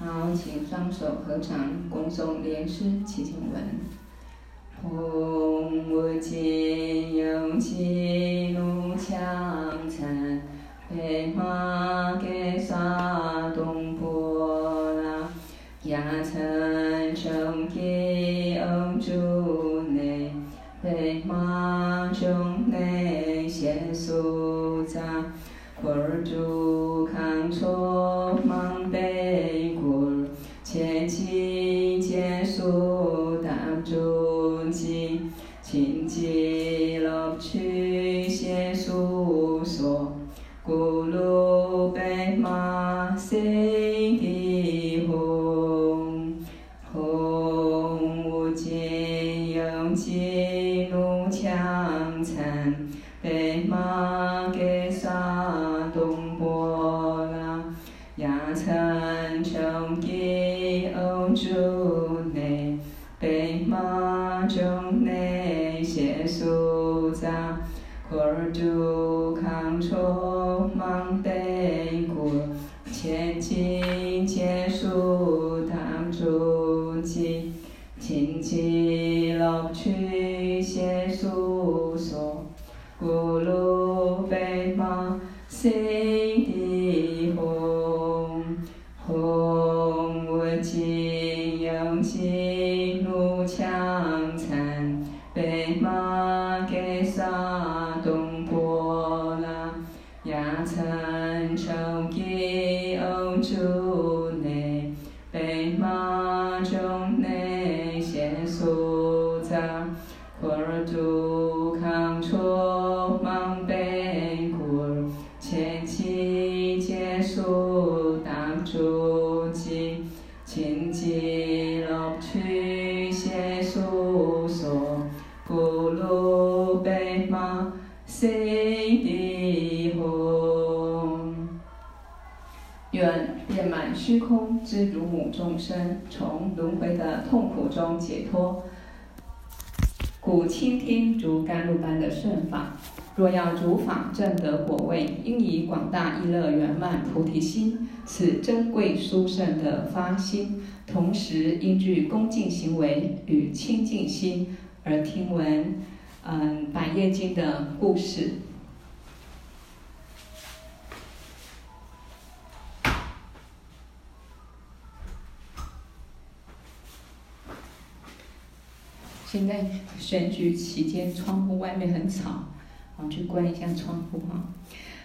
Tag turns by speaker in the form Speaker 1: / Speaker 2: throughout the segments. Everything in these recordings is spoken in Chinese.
Speaker 1: 好，请双手合掌，恭诵莲师祈请文。吽，无尽有情怒檣残，被马给故卢被马悉地吽。愿遍满虚空之如母众生，从轮回的痛苦中解脱。故倾听如甘露般的圣法，若要主法证得果位，应以广大意乐圆满菩提心，此珍贵殊胜的发心。同时应具恭敬行为与清净心，而听闻嗯《百业经》的故事。现在选举期间，窗户外面很吵，啊，去关一下窗户哈。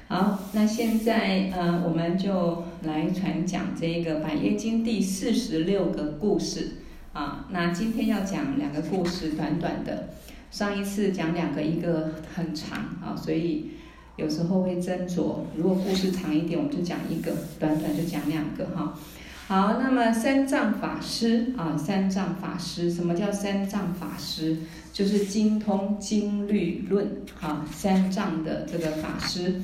Speaker 1: 好，那现在呃，我们就来传讲这个《百业经》第四十六个故事啊。那今天要讲两个故事，短短的。上一次讲两个，一个很长啊，所以有时候会斟酌。如果故事长一点，我们就讲一个；短短就讲两个哈。好，那么三藏法师啊，三藏法师，什么叫三藏法师？就是精通经律论啊，三藏的这个法师。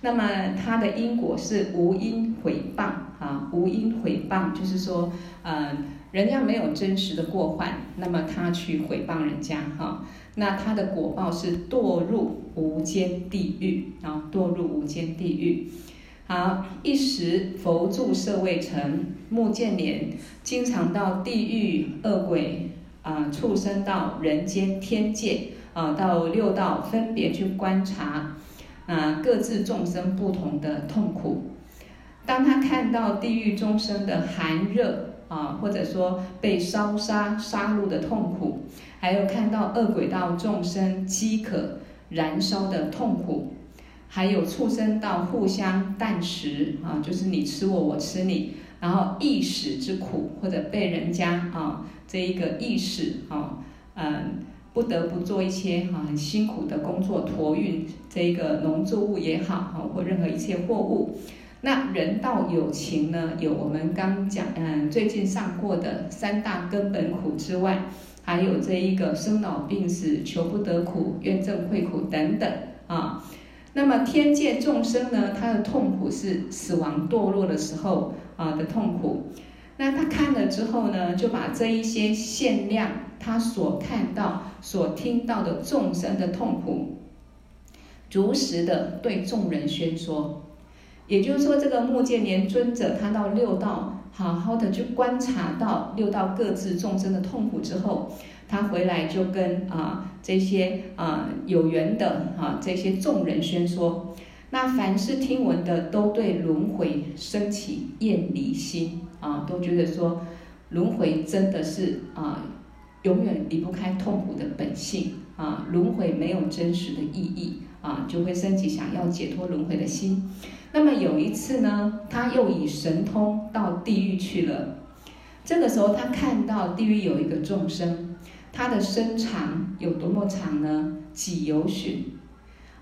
Speaker 1: 那么他的因果是无因毁谤啊，无因毁谤就是说，呃，人家没有真实的过患，那么他去毁谤人家哈，那他的果报是堕入无间地狱啊，堕入无间地狱。好，一时佛住舍卫城，目犍连经常到地狱、恶鬼啊、畜生到、人间、天界啊，到六道分别去观察啊，各自众生不同的痛苦。当他看到地狱众生的寒热啊，或者说被烧杀、杀戮的痛苦，还有看到恶鬼道众生饥渴、燃烧的痛苦。还有畜生道互相啖食啊，就是你吃我，我吃你，然后意识之苦，或者被人家啊这一个意识啊，嗯，不得不做一些哈很辛苦的工作，驮运这个农作物也好哈，或任何一切货物。那人道有情呢，有我们刚讲嗯最近上过的三大根本苦之外，还有这一个生老病死、求不得苦、怨憎会苦等等啊。那么天界众生呢，他的痛苦是死亡堕落的时候啊的痛苦。那他看了之后呢，就把这一些限量他所看到、所听到的众生的痛苦，如实的对众人宣说。也就是说，这个目犍连尊者他到六道，好好的去观察到六道各自众生的痛苦之后，他回来就跟啊这些啊有缘的啊这些众人宣说，那凡是听闻的都对轮回升起厌离心啊，都觉得说轮回真的是啊永远离不开痛苦的本性啊，轮回没有真实的意义。啊，就会升起想要解脱轮回的心。那么有一次呢，他又以神通到地狱去了。这个时候，他看到地狱有一个众生，他的身长有多么长呢？几由旬。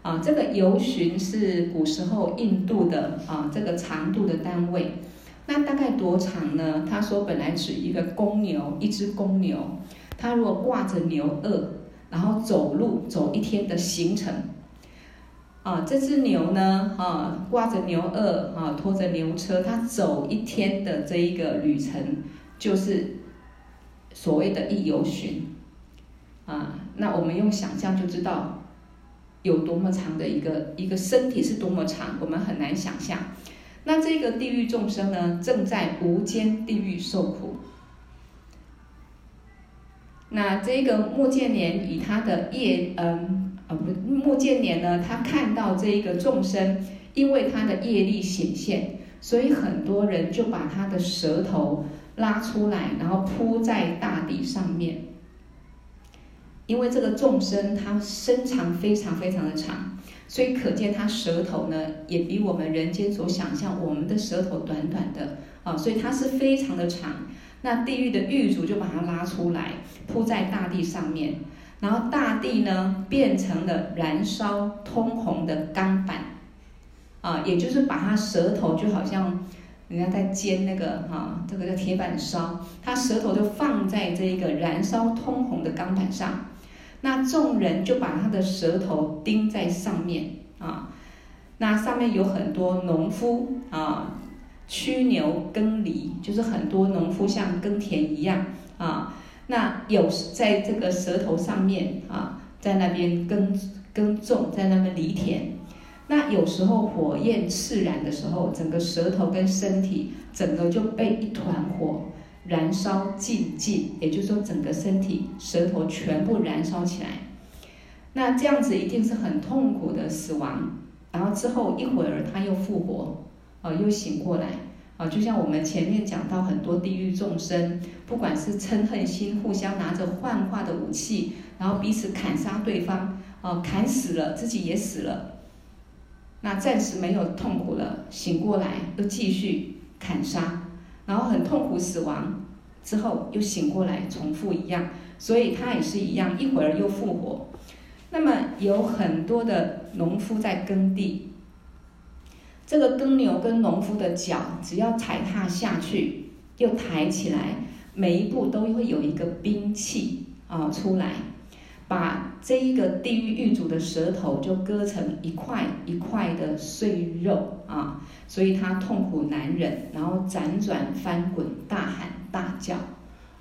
Speaker 1: 啊，这个由旬是古时候印度的啊这个长度的单位。那大概多长呢？他说，本来指一个公牛，一只公牛，他如果挂着牛轭，然后走路走一天的行程。啊，这只牛呢，啊，挂着牛轭，啊，拖着牛车，它走一天的这一个旅程，就是所谓的一游旬。啊，那我们用想象就知道有多么长的一个一个身体是多么长，我们很难想象。那这个地狱众生呢，正在无间地狱受苦。那这个目犍连以他的业，嗯。啊，不，目犍连呢，他看到这一个众生，因为他的业力显现，所以很多人就把他的舌头拉出来，然后铺在大地上面。因为这个众生他身长非常非常的长，所以可见他舌头呢，也比我们人间所想象，我们的舌头短短的啊，所以他是非常的长。那地狱的狱卒就把他拉出来，铺在大地上面。然后大地呢，变成了燃烧通红的钢板，啊，也就是把他舌头就好像人家在煎那个啊，这个叫铁板烧，他舌头就放在这个燃烧通红的钢板上，那众人就把他的舌头钉在上面啊，那上面有很多农夫啊，驱牛耕犁，就是很多农夫像耕田一样啊。那有在这个舌头上面啊，在那边耕耕种，在那边犁田。那有时候火焰炽燃的时候，整个舌头跟身体整个就被一团火燃烧尽尽，也就是说整个身体舌头全部燃烧起来。那这样子一定是很痛苦的死亡。然后之后一会儿他又复活，啊，又醒过来。啊，就像我们前面讲到很多地狱众生，不管是嗔恨心，互相拿着幻化的武器，然后彼此砍杀对方，啊，砍死了，自己也死了。那暂时没有痛苦了，醒过来又继续砍杀，然后很痛苦死亡之后又醒过来，重复一样，所以他也是一样，一会儿又复活。那么有很多的农夫在耕地。这个耕牛跟农夫的脚，只要踩踏下去，又抬起来，每一步都会有一个兵器啊出来，把这一个地狱狱主的舌头就割成一块一块的碎肉啊，所以他痛苦难忍，然后辗转翻滚，大喊大叫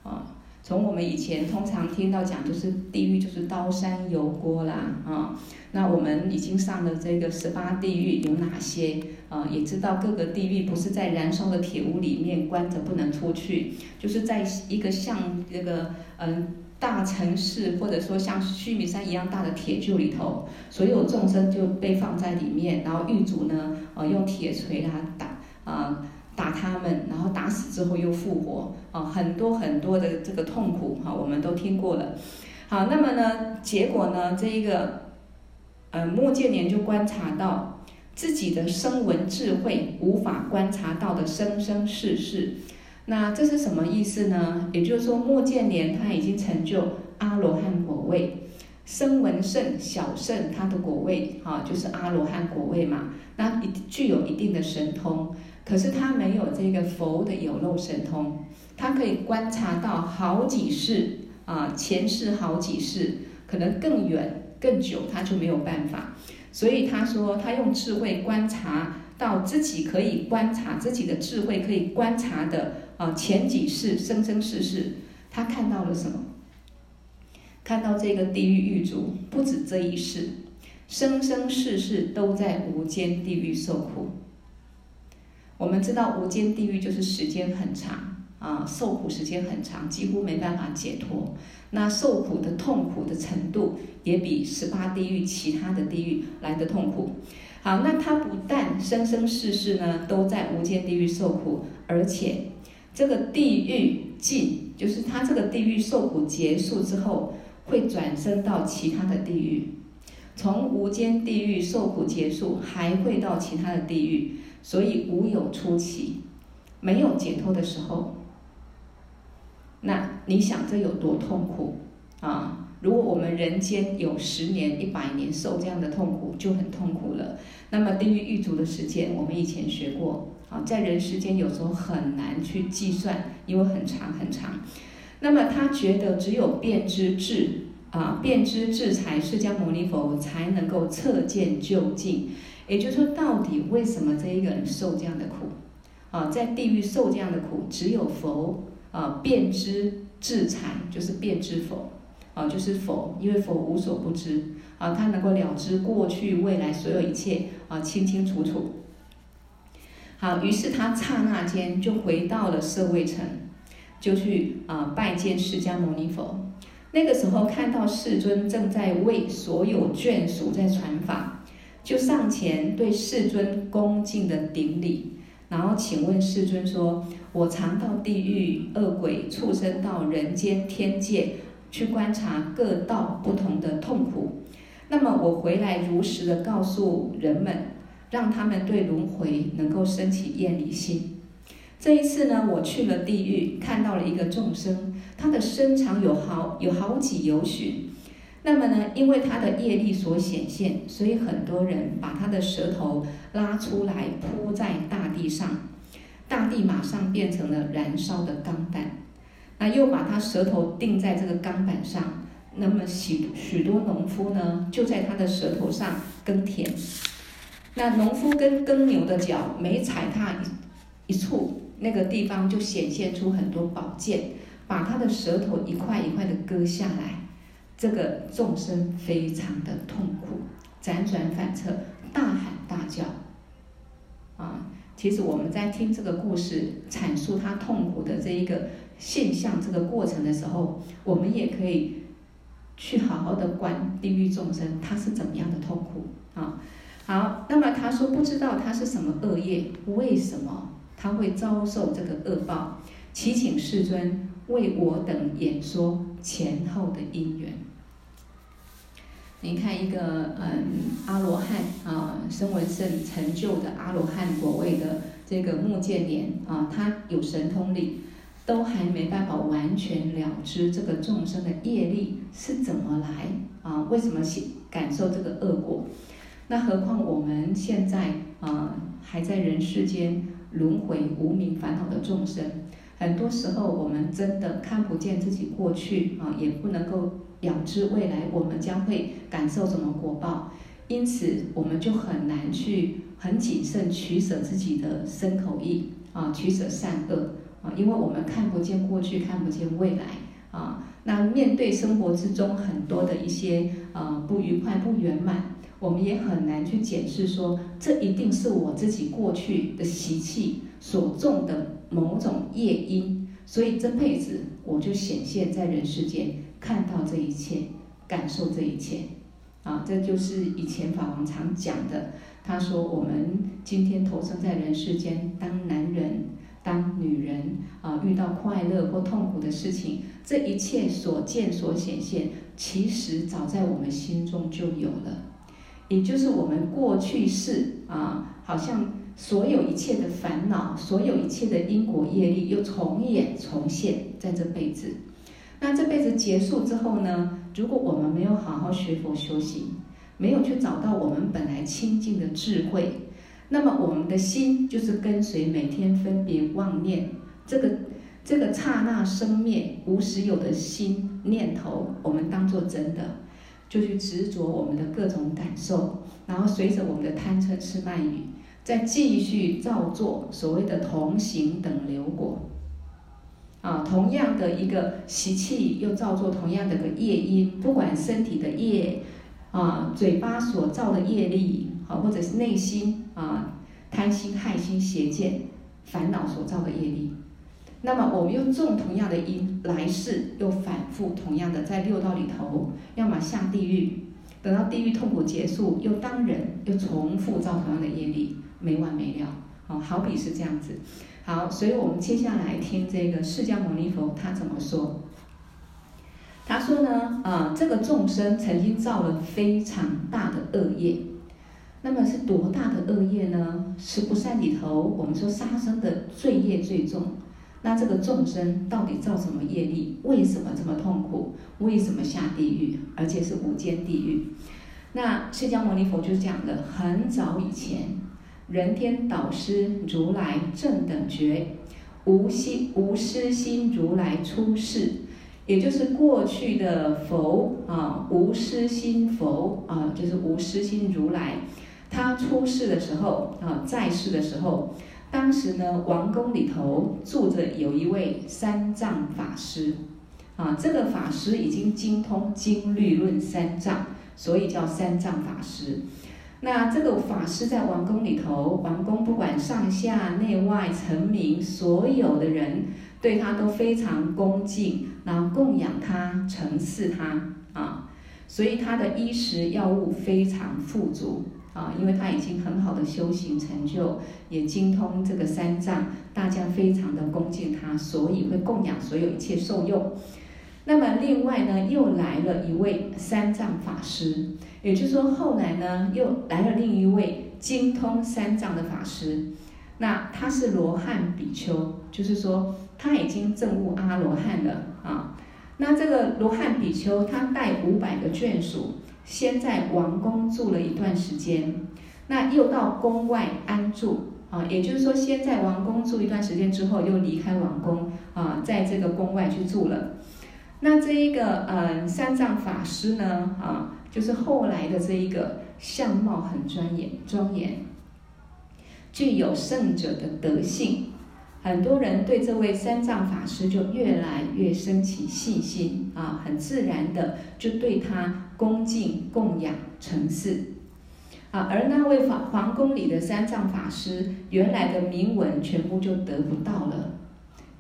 Speaker 1: 啊。从我们以前通常听到讲，就是地狱就是刀山油锅啦啊。那我们已经上了这个十八地狱有哪些啊？也知道各个地狱不是在燃烧的铁屋里面关着不能出去，就是在一个像这个嗯大城市或者说像须弥山一样大的铁柱里头，所有众生就被放在里面，然后狱卒呢呃用铁锤来打啊。打他们，然后打死之后又复活，啊，很多很多的这个痛苦，哈，我们都听过了。好，那么呢，结果呢，这一个，呃，莫建年就观察到自己的声闻智慧无法观察到的生生世世，那这是什么意思呢？也就是说，莫建年他已经成就阿罗汉果位，声闻圣小圣他的果位，哈，就是阿罗汉果位嘛，那具有一定的神通。可是他没有这个佛的有漏神通，他可以观察到好几世啊，前世好几世，可能更远更久，他就没有办法。所以他说，他用智慧观察到自己可以观察自己的智慧可以观察的啊，前几世生生世世，他看到了什么？看到这个地狱狱卒不止这一世，生生世世都在无间地狱受苦。我们知道无间地狱就是时间很长啊，受苦时间很长，几乎没办法解脱。那受苦的痛苦的程度也比十八地狱其他的地狱来得痛苦。好，那他不但生生世世呢都在无间地狱受苦，而且这个地狱尽，就是他这个地狱受苦结束之后，会转生到其他的地狱。从无间地狱受苦结束，还会到其他的地狱，所以无有出期，没有解脱的时候。那你想这有多痛苦啊？如果我们人间有十年、一百年受这样的痛苦，就很痛苦了。那么地狱狱卒的时间，我们以前学过啊，在人世间有时候很难去计算，因为很长很长。那么他觉得只有遍知智啊，遍知智才释迦牟尼佛才能够测见究竟。也就是说，到底为什么这一个人受这样的苦啊？在地狱受这样的苦，只有佛。啊，便知智禅就是便知佛，啊，就是佛，因为佛无所不知，啊，他能够了知过去未来所有一切，啊，清清楚楚。好，于是他刹那间就回到了舍卫城，就去啊拜见释迦牟尼佛。那个时候看到世尊正在为所有眷属在传法，就上前对世尊恭敬的顶礼，然后请问世尊说。我常到地狱、恶鬼、畜生到、人间、天界去观察各道不同的痛苦。那么我回来如实的告诉人们，让他们对轮回能够升起厌离心。这一次呢，我去了地狱，看到了一个众生，他的身长有好有好几由旬。那么呢，因为他的业力所显现，所以很多人把他的舌头拉出来铺在大地上。大地马上变成了燃烧的钢板，那又把他舌头钉在这个钢板上，那么许许多农夫呢，就在他的舌头上耕田。那农夫跟耕牛的脚每踩踏一一处，那个地方就显现出很多宝剑，把他的舌头一块一块的割下来。这个众生非常的痛苦，辗转反侧，大喊大叫，啊。其实我们在听这个故事，阐述他痛苦的这一个现象、这个过程的时候，我们也可以去好好的观地狱众生他是怎么样的痛苦啊。好，那么他说不知道他是什么恶业，为什么他会遭受这个恶报？祈请世尊为我等演说前后的因缘。你看一个嗯阿罗汉啊，声闻乘成就的阿罗汉果位的这个目犍连啊，他有神通力，都还没办法完全了知这个众生的业力是怎么来啊？为什么感受这个恶果？那何况我们现在啊还在人世间轮回无明烦恼的众生，很多时候我们真的看不见自己过去啊，也不能够。了知未来我们将会感受什么果报，因此我们就很难去很谨慎取舍自己的身口意啊，取舍善恶啊，因为我们看不见过去，看不见未来啊。那面对生活之中很多的一些呃不愉快、不圆满，我们也很难去检视说，这一定是我自己过去的习气所种的某种业因，所以这辈子我就显现在人世间。看到这一切，感受这一切，啊，这就是以前法王常讲的。他说：“我们今天投生在人世间，当男人、当女人，啊，遇到快乐或痛苦的事情，这一切所见所显现，其实早在我们心中就有了。也就是我们过去世啊，好像所有一切的烦恼，所有一切的因果业力，又重演重现在这辈子。”那这辈子结束之后呢？如果我们没有好好学佛修行，没有去找到我们本来清净的智慧，那么我们的心就是跟随每天分别妄念这个这个刹那生灭无时有的心念头，我们当做真的，就去执着我们的各种感受，然后随着我们的贪嗔痴慢疑，再继续造作所谓的同行等流果。啊，同样的一个习气，又造作同样的个业因，不管身体的业，啊，嘴巴所造的业力，啊，或者是内心啊，贪心、害心、邪见，
Speaker 2: 烦恼所造的业力。那么我们又种同样的因，来世又反复同样的在六道里头，要么下地狱，等到地狱痛苦结束，又当人，又重复造同样的业力，没完没了。好，好比是这样子。好，所以我们接下来听这个释迦牟尼佛他怎么说。他说呢，啊，这个众生曾经造了非常大的恶业，那么是多大的恶业呢？十不善里头，我们说杀生的罪业最重。那这个众生到底造什么业力？为什么这么痛苦？为什么下地狱？而且是无间地狱？那释迦牟尼佛就讲了，很早以前，人天导师如来正等觉，无心无失心如来出世，也就是过去的佛啊，无失心佛啊，就是无失心如来，他出世的时候啊，在世的时候。当时呢，王宫里头住着有一位三藏法师，啊，这个法师已经精通经律论三藏，所以叫三藏法师。那这个法师在王宫里头，王宫不管上下内外臣民，所有的人对他都非常恭敬，然后供养他，承事他啊，所以他的衣食药物非常富足。啊，因为他已经很好的修行成就，也精通这个三藏，大家非常的恭敬他，所以会供养所有一切受用。那么另外呢，又来了一位三藏法师，也就是说后来呢，又来了另一位精通三藏的法师。那他是罗汉比丘，就是说他已经证悟阿罗汉了啊。那这个罗汉比丘，他带五百个眷属。先在王宫住了一段时间，那又到宫外安住啊，也就是说，先在王宫住一段时间之后，又离开王宫啊，在这个宫外去住了。那这一个嗯三藏法师呢啊，就是后来的这一个相貌很庄严庄严，具有圣者的德性。很多人对这位三藏法师就越来越生起信心啊，很自然的就对他恭敬供养承事啊。而那位皇皇宫里的三藏法师，原来的铭文全部就得不到了。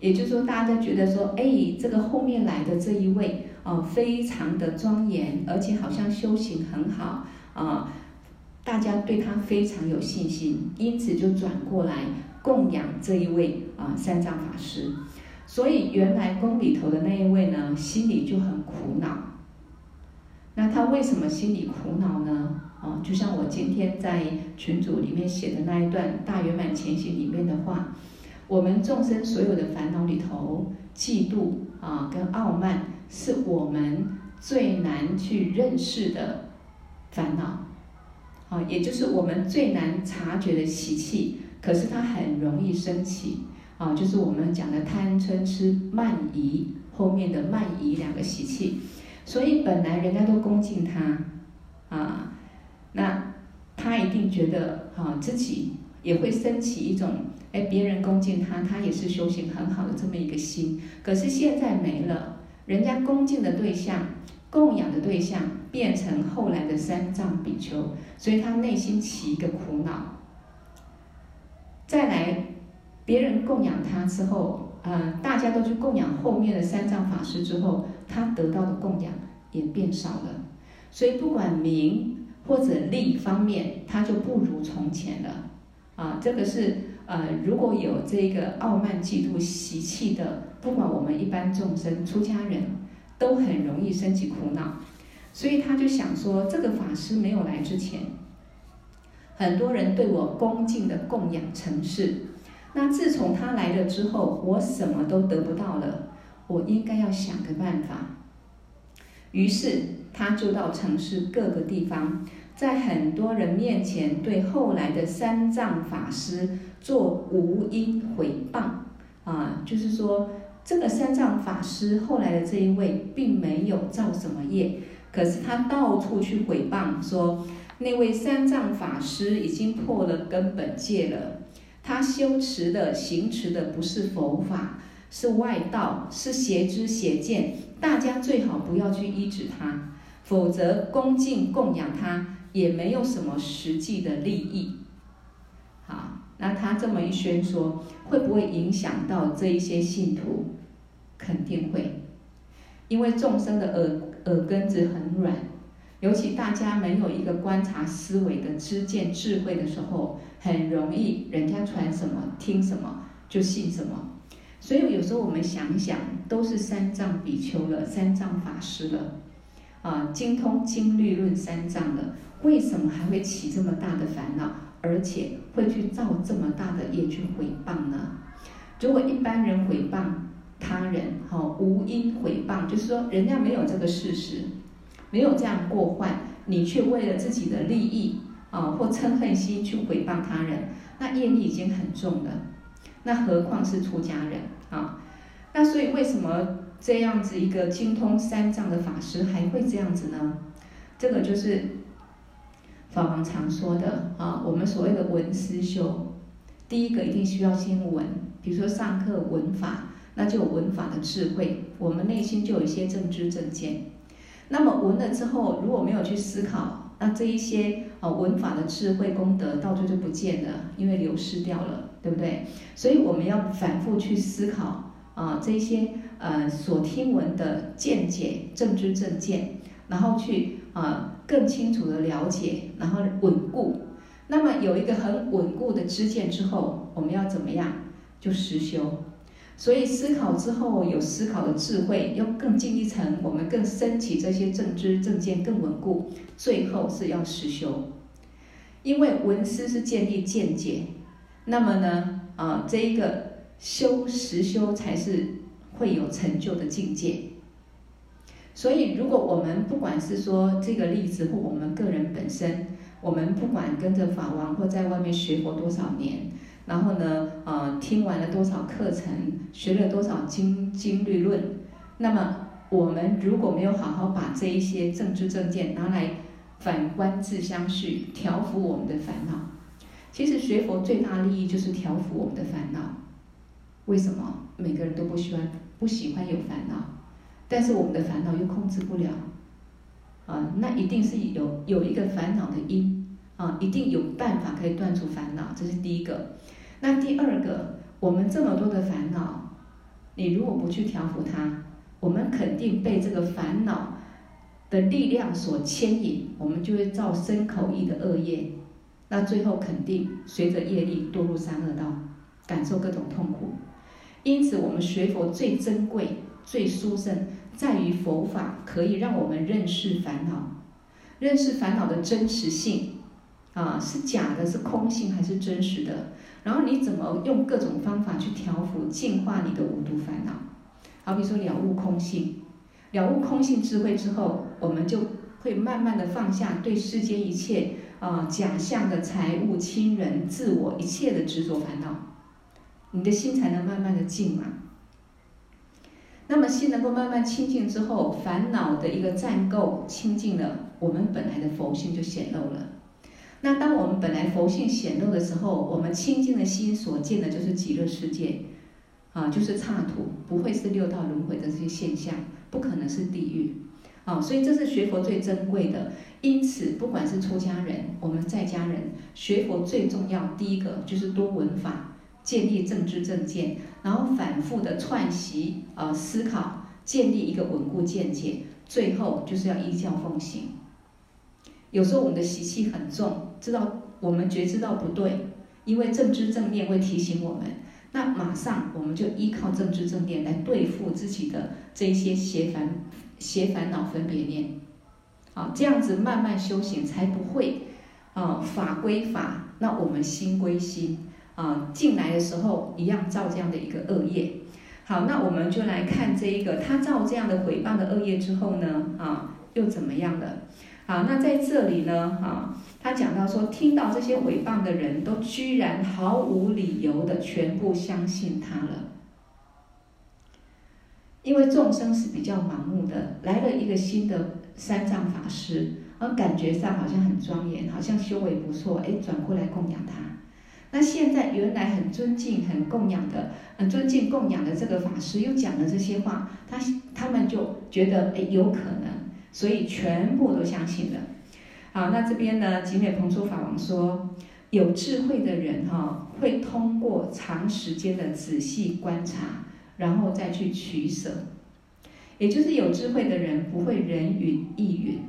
Speaker 2: 也就是说，大家觉得说，哎，这个后面来的这一位啊，非常的庄严，而且好像修行很好啊，大家对他非常有信心，因此就转过来。供养这一位啊三藏法师，所以原来宫里头的那一位呢，心里就很苦恼。那他为什么心里苦恼呢？啊，就像我今天在群组里面写的那一段《大圆满前行》里面的话，我们众生所有的烦恼里头，嫉妒啊跟傲慢是我们最难去认识的烦恼，啊，也就是我们最难察觉的习气。可是它很容易生起啊，就是我们讲的贪嗔痴慢疑后面的慢疑两个习气，所以本来人家都恭敬他啊，那他一定觉得啊自己也会升起一种哎别人恭敬他，他也是修行很好的这么一个心。可是现在没了，人家恭敬的对象、供养的对象变成后来的三藏比丘，所以他内心起一个苦恼。再来，别人供养他之后，呃，大家都去供养后面的三藏法师之后，他得到的供养也变少了。所以不管名或者利方面，他就不如从前了。啊，这个是呃，如果有这个傲慢嫉妒习气的，不管我们一般众生、出家人，都很容易生起苦恼。所以他就想说，这个法师没有来之前。很多人对我恭敬的供养承事，那自从他来了之后，我什么都得不到了，我应该要想个办法。于是他就到城市各个地方，在很多人面前对后来的三藏法师做无因毁谤，啊，就是说这个三藏法师后来的这一位并没有造什么业，可是他到处去毁谤说。那位三藏法师已经破了根本戒了，他修持的、行持的不是佛法，是外道，是邪知邪见。大家最好不要去依止他，否则恭敬供养他也没有什么实际的利益。好，那他这么一宣说，会不会影响到这一些信徒？肯定会，因为众生的耳耳根子很软，尤其大家没有一个观察思维的知见智慧的时候，很容易人家传什么听什么就信什么。所以有时候我们想想，都是三藏比丘了，三藏法师了，啊，精通经律论三藏了，为什么还会起这么大的烦恼，而且会去造这么大的业去毁谤呢？如果一般人毁谤他人，哈，无因毁谤，就是说人家没有这个事实，没有这样过患，你却为了自己的利益啊或嗔恨心去毁谤他人，那业力已经很重了。那何况是出家人啊？那所以为什么这样子一个精通三藏的法师还会这样子呢？这个就是法王常说的啊，我们所谓的闻思修，第一个一定需要先闻，比如说上课闻法，那就有闻法的智慧，我们内心就有一些正知正见。那么闻了之后，如果没有去思考，那这一些啊闻法的智慧功德到最后就不见了，因为流失掉了。对不对？所以我们要反复去思考啊，这些呃所听闻的见解、正知正见，然后去啊更清楚的了解，然后稳固。那么有一个很稳固的知见之后，我们要怎么样？就实修。所以思考之后有思考的智慧，要更进一层，我们更升起这些正知正见更稳固。最后是要实修，因为闻思是建立见解。那么呢，啊，这一个修实修才是会有成就的境界。所以，如果我们不管是说这个例子，或我们个人本身，我们不管跟着法王或在外面学佛多少年，然后呢，呃，听完了多少课程，学了多少经经律论，那么我们如果没有好好把这一些正知正见拿来反观自相续，调伏我们的烦恼。其实学佛最大利益就是调伏我们的烦恼。为什么？每个人都不喜欢不喜欢有烦恼，但是我们的烦恼又控制不了。啊，那一定是有有一个烦恼的因啊，一定有办法可以断除烦恼，这是第一个。那第二个，我们这么多的烦恼，你如果不去调伏它，我们肯定被这个烦恼的力量所牵引，我们就会造身口意的恶业。那最后肯定随着业力堕入三恶道，感受各种痛苦。因此，我们学佛最珍贵、最殊胜，在于佛法可以让我们认识烦恼，认识烦恼的真实性，啊，是假的，是空性还是真实的？然后你怎么用各种方法去调伏、净化你的五毒烦恼？好比说了悟空性，了悟空性智慧之后，我们就会慢慢的放下对世间一切。啊，假象的财物、亲人、自我，一切的执着烦恼，你的心才能慢慢的静嘛。那么心能够慢慢清净之后，烦恼的一个暂垢清净了，我们本来的佛性就显露了。那当我们本来佛性显露的时候，我们清净的心所见的就是极乐世界，啊，就是刹土，不会是六道轮回的这些现象，不可能是地狱。啊，所以这是学佛最珍贵的。因此，不管是出家人，我们在家人学佛最重要，第一个就是多闻法，建立正知正见，然后反复的串习啊思考，建立一个稳固见解，最后就是要依教奉行。有时候我们的习气很重，知道我们觉知到不对，因为正知正念会提醒我们，那马上我们就依靠正知正念来对付自己的这一些邪烦。邪烦恼分别念，啊，这样子慢慢修行才不会，啊，法归法，那我们心归心，啊，进来的时候一样造这样的一个恶业。好，那我们就来看这一个，他造这样的毁谤的恶业之后呢，啊，又怎么样的？好，那在这里呢，啊，他讲到说，听到这些毁谤的人都居然毫无理由的全部相信他了。因为众生是比较盲目的，来了一个新的三藏法师，而感觉上好像很庄严，好像修为不错，哎，转过来供养他。那现在原来很尊敬、很供养的、很尊敬供养的这个法师又讲了这些话，他他们就觉得哎有可能，所以全部都相信了。好，那这边呢，吉美彭珠法王说，有智慧的人哈，会通过长时间的仔细观察，然后再去取舍。也就是有智慧的人不会人云亦云，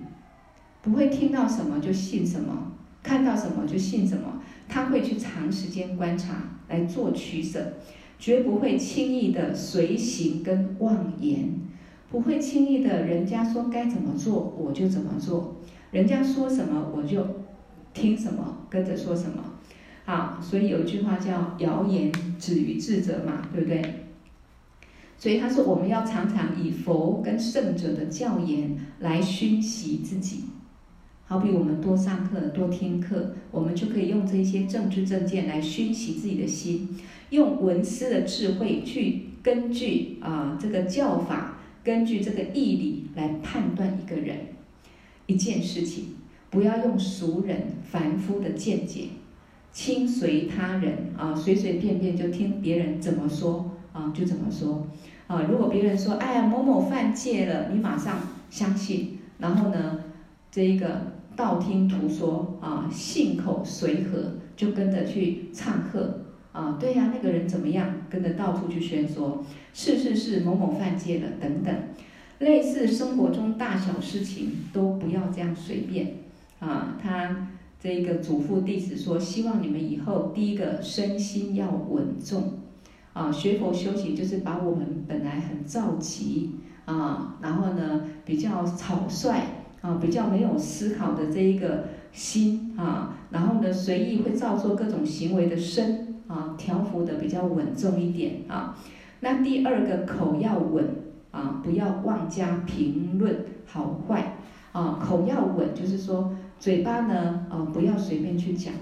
Speaker 2: 不会听到什么就信什么，看到什么就信什么。他会去长时间观察来做取舍，绝不会轻易的随行跟妄言，不会轻易的人家说该怎么做我就怎么做，人家说什么我就听什么，跟着说什么。好，所以有一句话叫“谣言止于智者”嘛，对不对？所以他说，我们要常常以佛跟圣者的教言来熏习自己。好比我们多上课、多听课，我们就可以用这些正知正见来熏习自己的心，用文思的智慧去根据啊、这个教法，根据这个义理来判断一个人。一件事情，不要用俗人凡夫的见解，轻随他人啊，随随便便就听别人怎么说啊就怎么说。啊，如果别人说，哎呀，某某犯戒了，你马上相信，然后呢，这一个道听途说啊，信口随和，就跟着去唱和啊，对呀，那个人怎么样，跟着到处去宣说，是是是，某某犯戒了等等，类似生活中大小事情都不要这样随便啊。他这个嘱咐弟子说，希望你们以后第一个身心要稳重。啊，学佛修行就是把我们本来很躁急啊，然后呢比较草率啊，比较没有思考的这一个心啊，然后呢随意会造作各种行为的身啊，调伏的比较稳重一点啊。那第二个口要稳啊，不要妄加评论好坏啊，口要稳就是说嘴巴呢啊不要随便去讲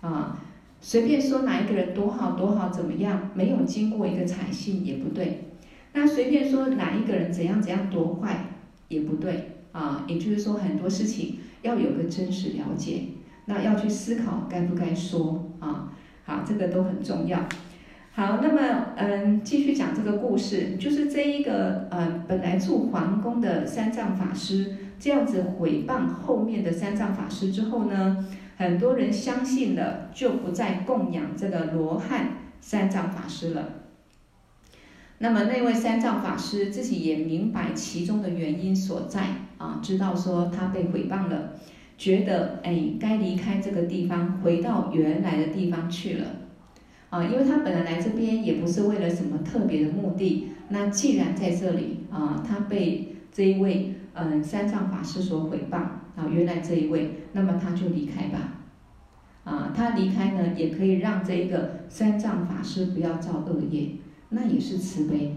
Speaker 2: 啊。随便说哪一个人多好多好怎么样，没有经过一个采信也不对。那随便说哪一个人怎样怎样多坏也不对啊。也就是说很多事情要有个真实了解，那要去思考该不该说啊。好，这个都很重要。好，那么嗯，继续讲这个故事，就是这一个嗯，本来住皇宫的三藏法师这样子毁谤后面的三藏法师之后呢，很多人相信了，就不再供养这个罗汉三藏法师了。那么那位三藏法师自己也明白其中的原因所在啊，知道说他被毁谤了，觉得哎该离开这个地方，回到原来的地方去了啊，因为他本来来这边也不是为了什么特别的目的。那既然在这里啊，他被这一位嗯三藏法师所毁谤。啊，原来这一位，那么他就离开吧。啊，他离开呢，也可以让这一个三藏法师不要造恶业，那也是慈悲，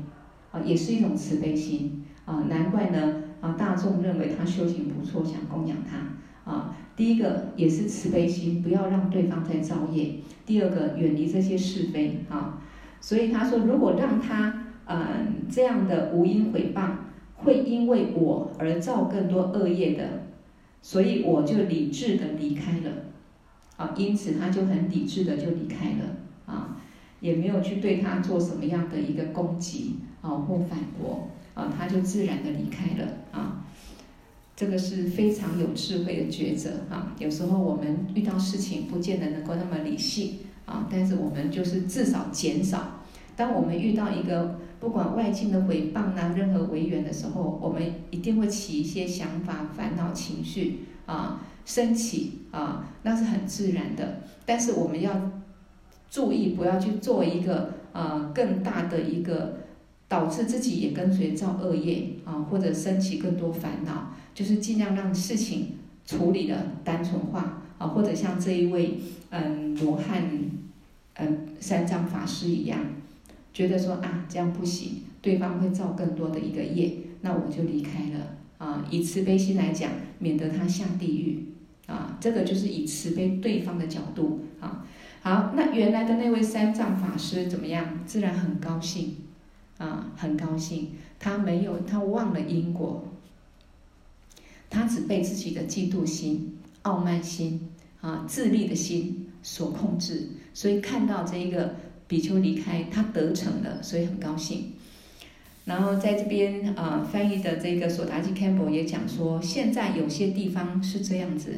Speaker 2: 啊，也是一种慈悲心。啊，难怪呢，啊，大众认为他修行不错，想供养他。啊，第一个也是慈悲心，不要让对方再造业；第二个，远离这些是非。啊，所以他说，如果让他，嗯，这样的无因毁谤，会因为我而造更多恶业的。所以我就理智的离开了，啊，因此他就很理智的就离开了，也没有去对他做什么样的一个攻击，啊，或反驳，啊，他就自然的离开了，啊，这个是非常有智慧的抉择，啊，有时候我们遇到事情不见得能够那么理性，啊，但是我们就是至少减少，当我们遇到一个。不管外境的诽谤啊，任何违缘的时候，我们一定会起一些想法、烦恼、情绪啊，升起啊，那是很自然的。但是我们要注意，不要去做一个呃更大的一个导致自己也跟随造恶业啊，或者升起更多烦恼，就是尽量让事情处理的单纯化啊，或者像这一位嗯罗汉嗯三藏法师一样。觉得说啊，这样不行，对方会造更多的一个业，那我就离开了啊。以慈悲心来讲，免得他下地狱啊。这个就是以慈悲对方的角度啊。好，那原来的那位三藏法师怎么样？自然很高兴啊，很高兴。他没有，他忘了因果，他只被自己的嫉妒心、傲慢心啊、自利的心所控制，所以看到这一个。比丘离开，他得逞了，所以很高兴。然后在这边啊、呃，翻译的这个索达基坎波也讲说，现在有些地方是这样子，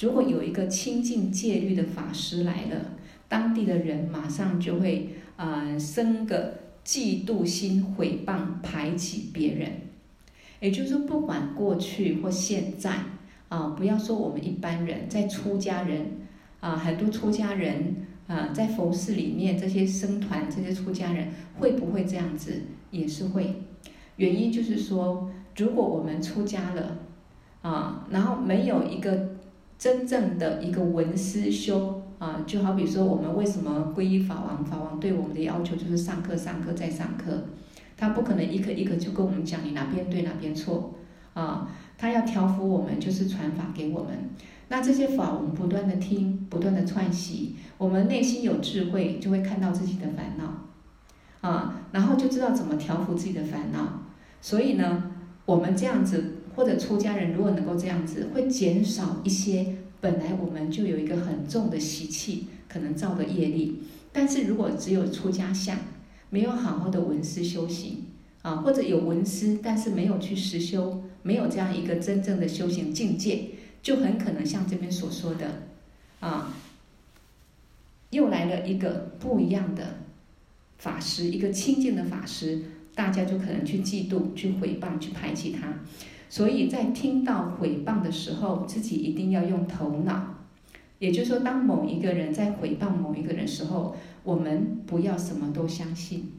Speaker 2: 如果有一个清净戒律的法师来了，当地的人马上就会、呃、生个嫉妒心、毁谤、排挤别人。也就是说，不管过去或现在啊、不要说我们一般人，在出家人啊、很多出家人啊、在佛寺里面这些僧团、这些出家人会不会这样子？也是会，原因就是说，如果我们出家了，啊，然后没有一个真正的一个闻思修啊，就好比说我们为什么皈依法王？法王对我们的要求就是上课、上课再上课，他不可能一个一个就跟我们讲你哪边对哪边错啊，他要调伏我们，就是传法给我们。那这些法我们不断的听，不断的串习，我们内心有智慧，就会看到自己的烦恼。啊，然后就知道怎么调伏自己的烦恼，所以呢，我们这样子或者出家人如果能够这样子，会减少一些本来我们就有一个很重的习气可能造的业力。但是如果只有出家相，没有好好的闻思修行啊，或者有闻思，但是没有去实修，没有这样一个真正的修行境界，就很可能像这边所说的，啊，又来了一个不一样的。法师，一个清净的法师，大家就可能去嫉妒、去诽谤、去排挤他。所以在听到毁谤的时候，自己一定要用头脑。也就是说，当某一个人在毁谤某一个人的时候，我们不要什么都相信，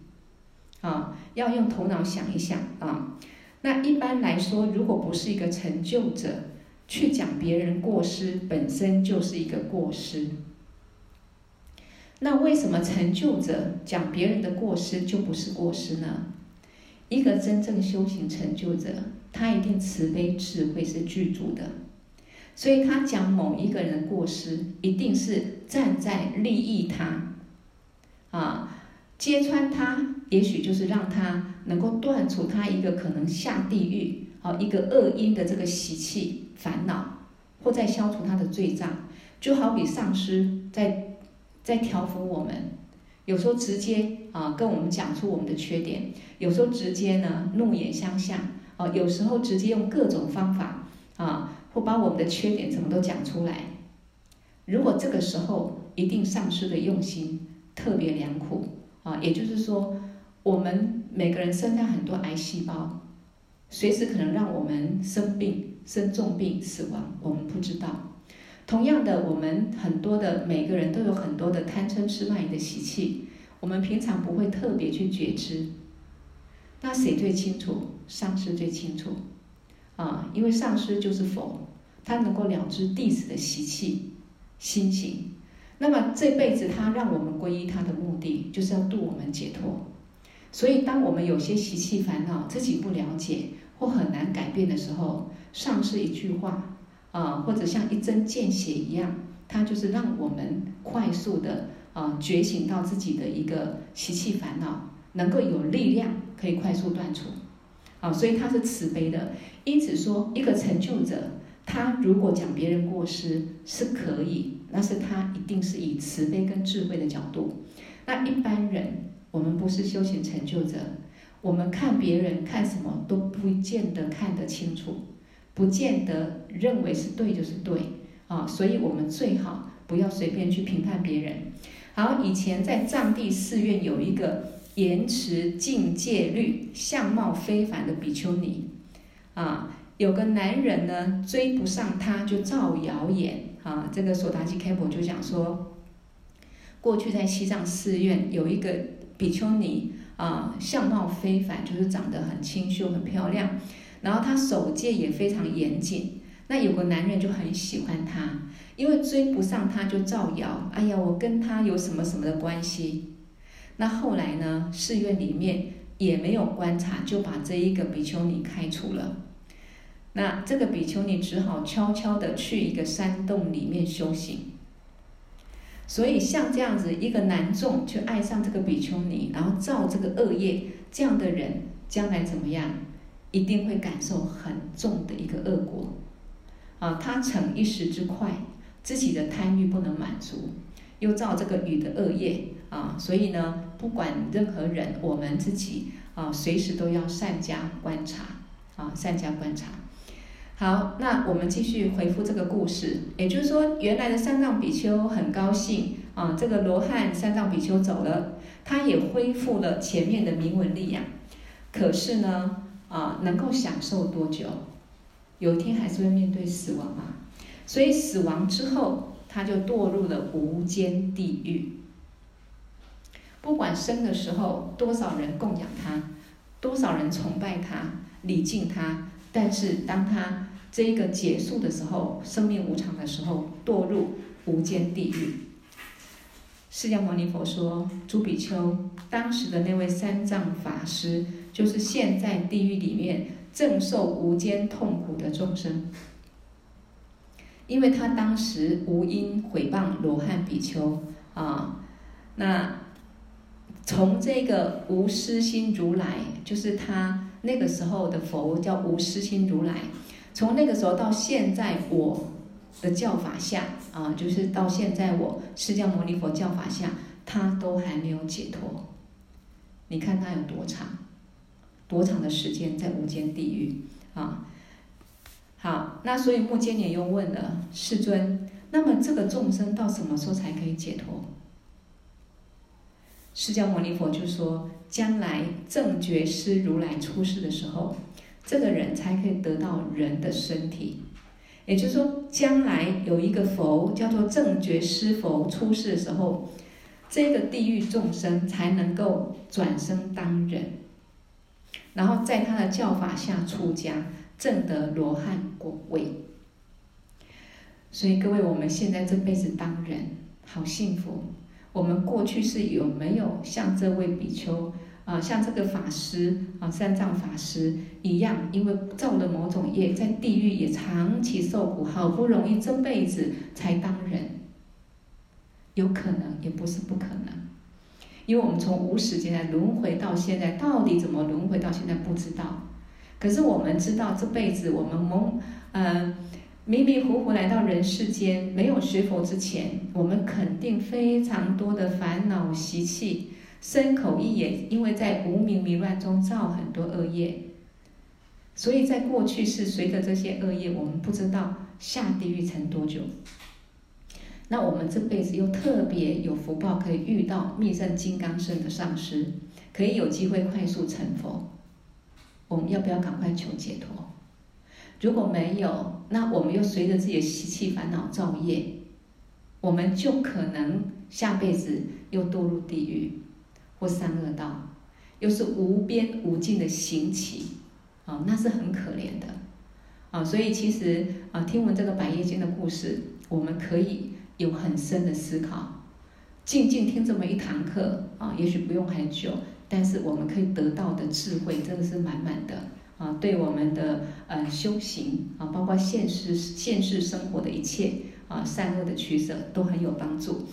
Speaker 2: 啊，要用头脑想一想啊。那一般来说，如果不是一个成就者，去讲别人过失，本身就是一个过失。那为什么成就者讲别人的过失就不是过失呢？一个真正修行成就者，他一定慈悲智慧是具足的，所以他讲某一个人的过失，一定是站在利益他，啊，揭穿他，也许就是让他能够断除他一个可能下地狱，啊，一个恶因的这个习气烦恼，或在消除他的罪障，就好比上师在。在调伏我们，有时候直接啊跟我们讲出我们的缺点，有时候直接呢怒眼相向啊，有时候直接用各种方法啊，或把我们的缺点什么都讲出来。如果这个时候一定上师的用心特别良苦啊，也就是说，我们每个人身上很多癌细胞，随时可能让我们生病、生重病、死亡，我们不知道。同样的，我们很多的每个人都有很多的贪嗔痴慢疑的习气，我们平常不会特别去觉知。那谁最清楚？上师最清楚，啊，因为上师就是佛，他能够了知弟子的习气、心行。那么这辈子他让我们皈依他的目的，就是要度我们解脱。所以，当我们有些习气烦恼自己不了解或很难改变的时候，上师一句话。啊，或者像一针见血一样，它就是让我们快速的啊觉醒到自己的一个习气烦恼，能够有力量可以快速断除。啊，所以他是慈悲的。因此说，一个成就者，他如果讲别人过失是可以，那是他一定是以慈悲跟智慧的角度。那一般人，我们不是修行成就者，我们看别人看什么都不见得看得清楚。不见得认为是对就是对啊，所以我们最好不要随便去评判别人。好，以前在藏地寺院有一个严持净戒律、相貌非凡的比丘尼啊，有个男人呢追不上她就造谣言啊。这个索达基开婆就讲说，过去在西藏寺院有一个比丘尼啊，相貌非凡，就是长得很清秀、很漂亮。然后他守戒也非常严谨，那有个男人就很喜欢他，因为追不上他就造谣，哎呀，我跟他有什么什么的关系。那后来呢，寺院里面也没有观察，就把这一个比丘尼开除了。那这个比丘尼只好悄悄的去一个山洞里面修行。所以像这样子一个男众去爱上这个比丘尼，然后造这个恶业，这样的人将来怎么样？一定会感受很重的一个恶果，啊，他逞一时之快，自己的贪欲不能满足，又造这个雨的恶业啊，所以呢，不管任何人，我们自己啊，随时都要善加观察啊，善加观察。好，那我们继续回复这个故事，也就是说，原来的三藏比丘很高兴啊，这个罗汉三藏比丘走了，他也恢复了前面的名文利养，可是呢，啊，能够享受多久？有一天还是会面对死亡嘛，所以死亡之后，他就堕入了无间地狱。不管生的时候多少人供养他，多少人崇拜他、礼敬他，但是当他这一个结束的时候，生命无常的时候，堕入无间地狱。释迦牟尼佛说：“朱比丘，当时的那位三藏法师，就是现在地狱里面。”正受无间痛苦的众生，因为他当时无因毁谤罗汉比丘啊，那从这个无私心如来，就是他那个时候的佛叫无私心如来，从那个时候到现在我的教法下啊，就是到现在我释迦牟尼佛教法下，他都还没有解脱。你看他有多长？多长的时间在无间地狱啊？好，那所以目犍连又问了世尊：那么这个众生到什么时候才可以解脱？释迦牟尼佛就说：将来正觉师如来出世的时候，这个人才可以得到人的身体。也就是说，将来有一个佛叫做正觉师佛出世的时候，这个地狱众生才能够转生当人。然后在他的教法下出家，证得罗汉果位。所以各位，我们现在这辈子当人好幸福。我们过去是有没有像这位比丘啊，像这个法师啊，三藏法师一样，因为造了某种业，在地狱也长期受苦，好不容易这辈子才当人，有可能，也不是不可能。因为我们从无始劫来轮回到现在，到底怎么轮回到现在不知道。可是我们知道这辈子我们蒙呃迷迷糊糊来到人世间，没有学佛之前，我们肯定非常多的烦恼习气，身口意也因为在无明迷乱中造很多恶业，所以在过去是随着这些恶业，我们不知道下地狱成多久。那我们这辈子又特别有福报，可以遇到密圣金刚乘的上师，可以有机会快速成佛。我们要不要赶快求解脱？如果没有，那我们又随着自己的习气烦恼造业，我们就可能下辈子又堕入地狱或三恶道，又是无边无尽的刑期，啊，那是很可怜的，啊，所以其实啊，听闻这个百业经的故事，我们可以。有很深的思考，静静听这么一堂课啊，也许不用很久，但是我们可以得到的智慧真的是满满的啊，对我们的呃修行啊，包括现实现实生活的一切啊，善恶的取舍都很有帮助。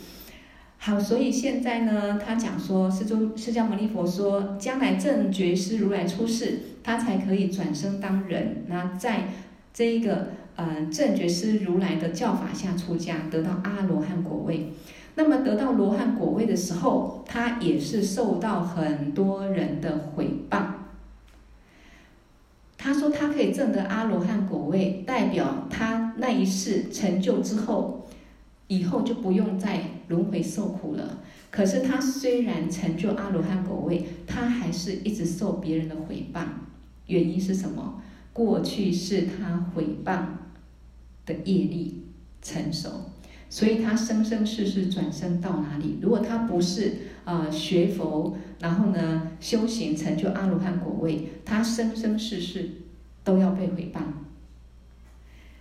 Speaker 2: 好，所以现在呢，他讲说，释尊释迦牟尼佛说，将来正觉师如来出世，他才可以转生当人，那在这一个。嗯，正觉师如来的教法下出家，得到阿罗汉果位。那么得到罗汉果位的时候，他也是受到很多人的毁谤。他说他可以证得阿罗汉果位，代表他那一世成就之后，以后就不用再轮回受苦了。可是他虽然成就阿罗汉果位，他还是一直受别人的毁谤。原因是什么？过去是他毁谤的业力成熟，所以他生生世世转生到哪里？如果他不是啊、学佛，然后呢修行成就阿罗汉果位，他生生世世都要被毁谤。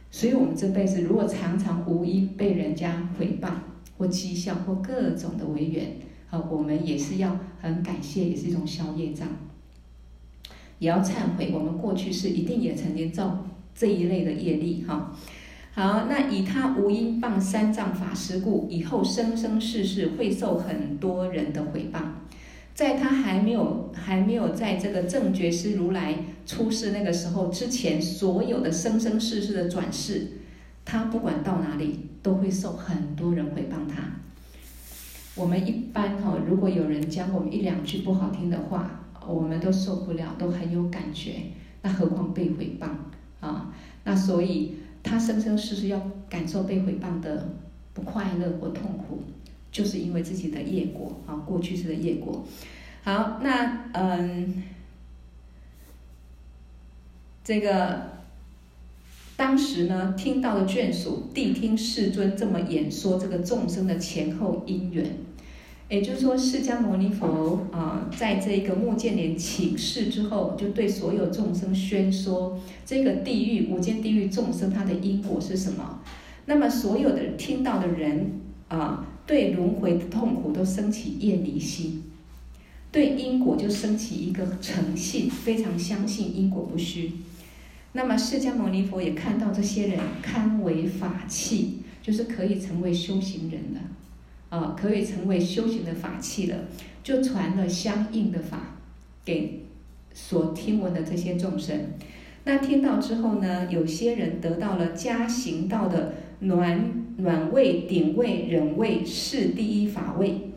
Speaker 2: 所以，我们这辈子如果常常无因被人家毁谤或讥笑或各种的违缘，啊，我们也是要很感谢，也是一种消业障。也要忏悔，我们过去是一定也曾经造这一类的业力哈。好，那以他无因谤三藏法师故，以后生生世世会受很多人的毁谤。在他还没有还没有在这个正觉师如来出世那个时候之前，所有的生生世世的转世，他不管到哪里都会受很多人毁谤他。我们一般哈，如果有人讲我们一两句不好听的话，我们都受不了，都很有感觉，那何况被诽谤啊？那所以他生生世世要感受被诽谤的不快乐或痛苦，就是因为自己的业果啊，过去式的业果。好，那嗯，这个当时呢，听到的眷属谛听世尊这么演说这个众生的前后因缘，也就是说，释迦牟尼佛啊，在这个目犍连请示之后，就对所有众生宣说这个地狱无间地狱众生它的因果是什么。那么所有的听到的人啊，对轮回的痛苦都升起厌离心。对因果就升起一个诚信，非常相信因果不虚。那么释迦牟尼佛也看到这些人堪为法器，就是可以成为修行人了，啊，可以成为修行的法器了，就传了相应的法给所听闻的这些众生。那听到之后呢，有些人得到了加行道的暖暖位、顶位、忍位是第一法位。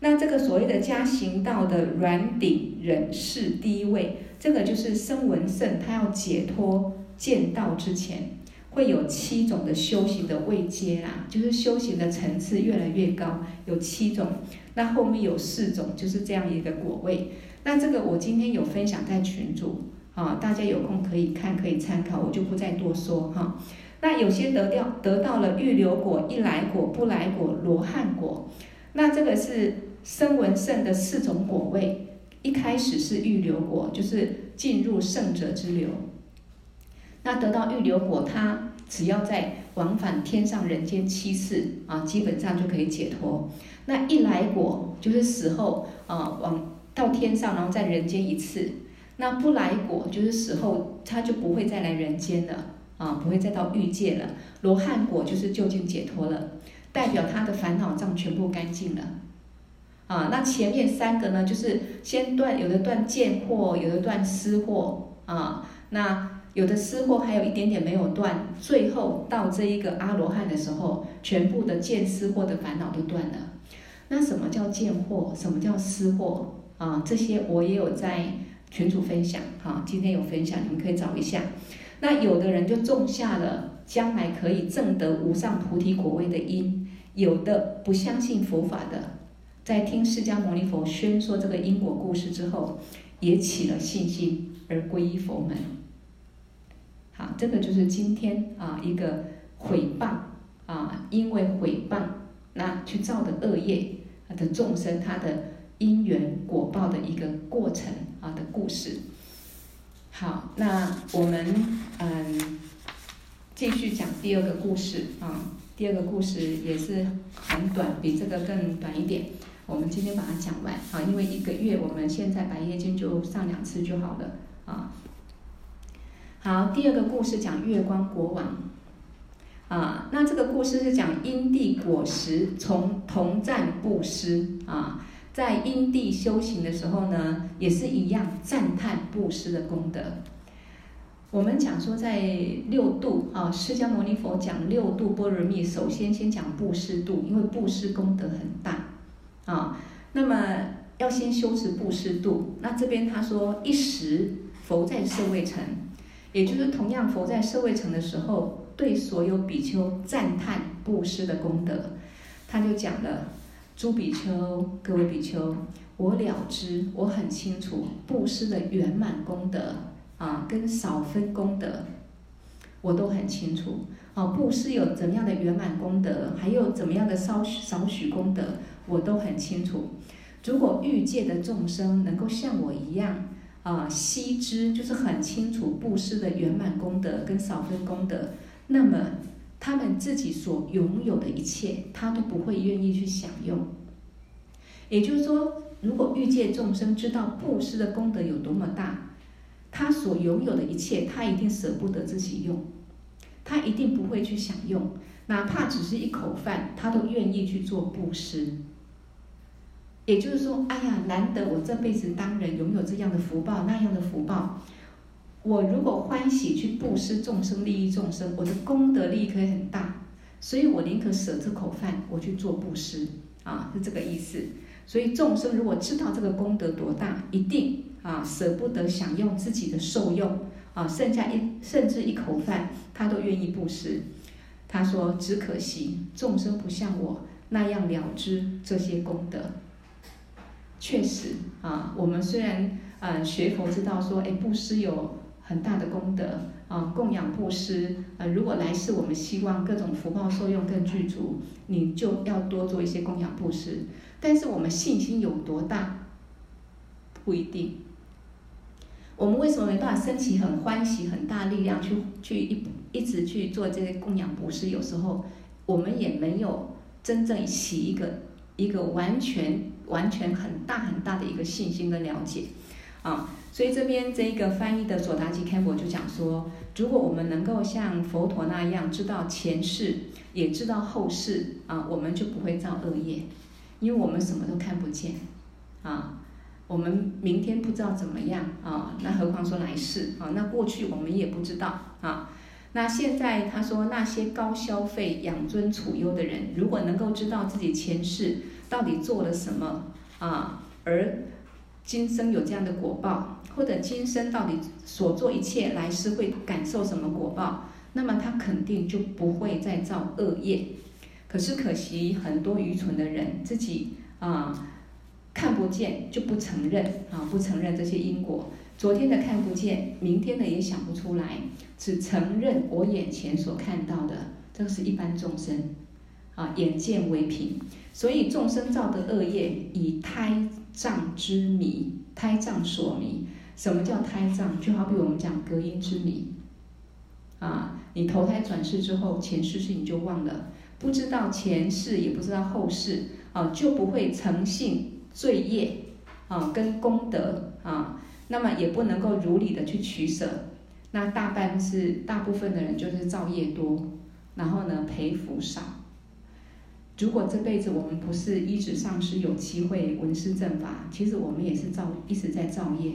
Speaker 2: 那这个所谓的加行道的软顶忍世第一位，这个就是声闻圣，他要解脱见道之前，会有七种的修行的位阶啦，就是修行的层次越来越高，有七种。那后面有四种，就是这样一个果位。那这个我今天有分享在群组啊，大家有空可以看，可以参考，我就不再多说哈。那有些得掉得到了预流果、一来果、不来果、罗汉果，那这个是。声闻圣的四种果位，一开始是预流果，就是进入圣者之流。那得到预流果，他只要在往返天上人间七次啊，基本上就可以解脱。那一来果就是死后啊，往到天上，然后在人间一次。那不来果就是死后他就不会再来人间了啊，不会再到欲界了。罗汉果就是究竟解脱了，代表他的烦恼障全部干净了。啊，那前面三个呢，就是先断，有的断见惑，有的断思惑啊。那有的思惑还有一点点没有断，最后到这一个阿罗汉的时候，全部的见思惑的烦恼都断了。那什么叫见货？什么叫思惑？啊，这些我也有在群组分享，哈、今天有分享，你们可以找一下。那有的人就种下了将来可以证得无上菩提果位的因，有的不相信佛法的。在听释迦牟尼佛宣说这个因果故事之后，也起了信心而皈依佛门。好，这个就是今天啊一个毁谤啊，因为毁谤那去造的恶业的众生，他的因缘果报的一个过程啊的故事。好，那我们嗯继续讲第二个故事啊，第二个故事也是很短，比这个更短一点。我们今天把它讲完啊，因为一个月我们现在白夜经就上两次就好了啊。好，第二个故事讲月光国王啊，那这个故事是讲因地果实从同赞布施啊，在因地修行的时候呢，也是一样赞叹布施的功德。我们讲说在六度啊，释迦牟尼佛讲六度波罗蜜，首先先讲布施度，因为布施功德很大。啊，那么要先修持布施度。那这边他说，一时佛在舍卫城，也就是同样佛在舍卫城的时候，对所有比丘赞叹布施的功德，他就讲了：诸比丘，各位比丘，我了知，我很清楚布施的圆满功德啊，跟少分功德，我都很清楚。啊，布施有怎么样的圆满功德，还有怎么样的少许少许功德。我都很清楚，如果欲界的众生能够像我一样啊，悉知就是很清楚布施的圆满功德跟少分功德，那么他们自己所拥有的一切，他都不会愿意去享用。也就是说，如果欲界众生知道布施的功德有多么大，他所拥有的一切，他一定舍不得自己用，他一定不会去享用，哪怕只是一口饭，他都愿意去做布施。也就是说，哎呀，难得我这辈子当人拥有这样的福报，那样的福报，我如果欢喜去布施众生，利益众生，我的功德利益可以很大，所以我宁可舍这口饭，我去做布施，啊，是这个意思。所以众生如果知道这个功德多大，一定啊，舍不得享用自己的受用啊，剩下一甚至一口饭，他都愿意布施。他说：“只可惜众生不像我那样了知这些功德。”确实啊，我们虽然呃学佛知道说，哎，布施有很大的功德啊，供养布施呃，如果来世我们希望各种福报受用更具足，你就要多做一些供养布施。但是我们信心有多大？不一定。我们为什么没办法升起很欢喜、很大力量去去一一直去做这些供养布施？有时候我们也没有真正起一个一个完全完全很大很大的一个信心跟了解啊。所以这边这一个翻译的佐达吉堪布就讲说，如果我们能够像佛陀那样知道前世，也知道后世啊，我们就不会造恶业，因为我们什么都看不见啊。我们明天不知道怎么样啊，那何况说来世啊？那过去我们也不知道啊。那现在他说那些高消费、养尊处优的人，如果能够知道自己前世到底做了什么啊，而今生有这样的果报，或者今生到底所做一切来世会感受什么果报，那么他肯定就不会再造恶业。可是可惜很多愚蠢的人自己啊。看不见就不承认啊，不承认这些因果。昨天的看不见，明天的也想不出来，只承认我眼前所看到的。这个是一般众生啊，眼见为凭。所以众生造的恶业，以胎藏之迷，胎藏所迷。什么叫胎藏？就好比我们讲隔音之谜啊，你投胎转世之后，前世事你就忘了，不知道前世，也不知道后世啊，就不会诚信。罪业啊，跟功德啊，那么也不能够如理的去取舍。那大半是大部分的人就是造业多，然后呢赔福少。如果这辈子我们不是一直上师有机会闻思正法，其实我们也是造一直在造业。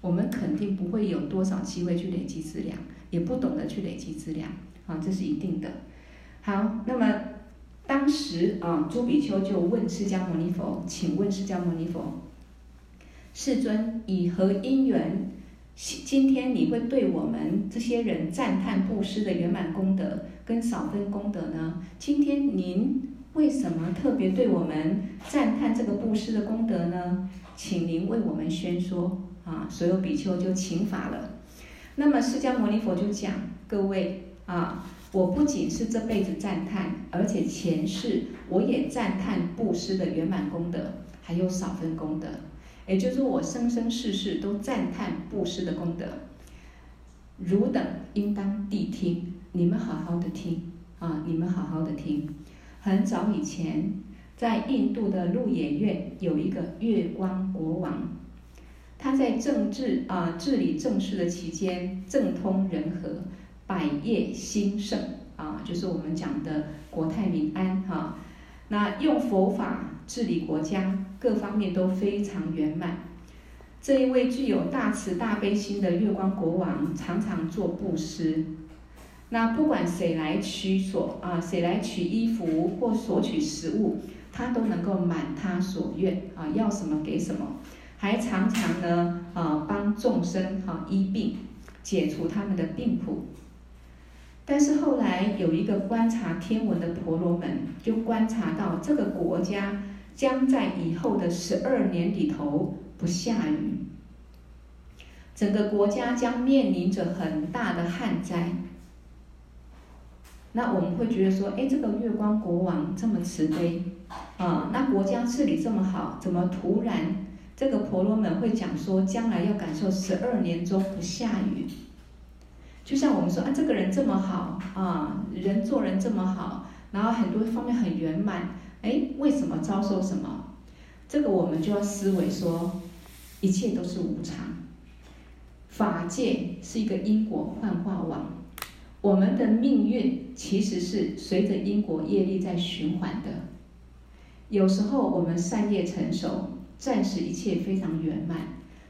Speaker 2: 我们肯定不会有多少机会去累积资粮，也不懂得去累积资粮啊，这是一定的。好，那么。当时啊，朱比丘就问释迦牟尼佛：“请问释迦牟尼佛，世尊以何因缘，今天你会对我们这些人赞叹布施的圆满功德跟少分功德呢？今天您为什么特别对我们赞叹这个布施的功德呢？请您为我们宣说啊！”所有比丘就请法了。那么释迦牟尼佛就讲：“各位啊。”我不仅是这辈子赞叹，而且前世我也赞叹布施的圆满功德，还有少分功德。也就是，我生生世世都赞叹布施的功德。汝等应当谛听，你们好好的听啊！你们好好的听。很早以前，在印度的鹿野苑有一个月光国王，他在政治啊治理政事的期间，政通人和。百业兴盛啊，就是我们讲的国泰民安哈。那用佛法治理国家，各方面都非常圆满。这一位具有大慈大悲心的月光国王，常常做布施。那不管谁来取所啊，谁来取衣服或索取食物，他都能够满他所愿啊，要什么给什么，还常常呢啊帮众生哈医病，解除他们的病苦。但是后来有一个观察天文的婆罗门，就观察到这个国家将在以后的十二年里头不下雨，整个国家将面临着很大的旱灾。那我们会觉得说，哎，这个月光国王这么慈悲啊，那国家治理这么好，怎么突然这个婆罗门会讲说，将来要感受十二年中不下雨？就像我们说啊，这个人这么好啊，人做人这么好，然后很多方面很圆满，哎，为什么遭受什么？这个我们就要思维说，一切都是无常。法界是一个因果幻化网，我们的命运其实是随着因果业力在循环的。有时候我们善业成熟，暂时一切非常圆满，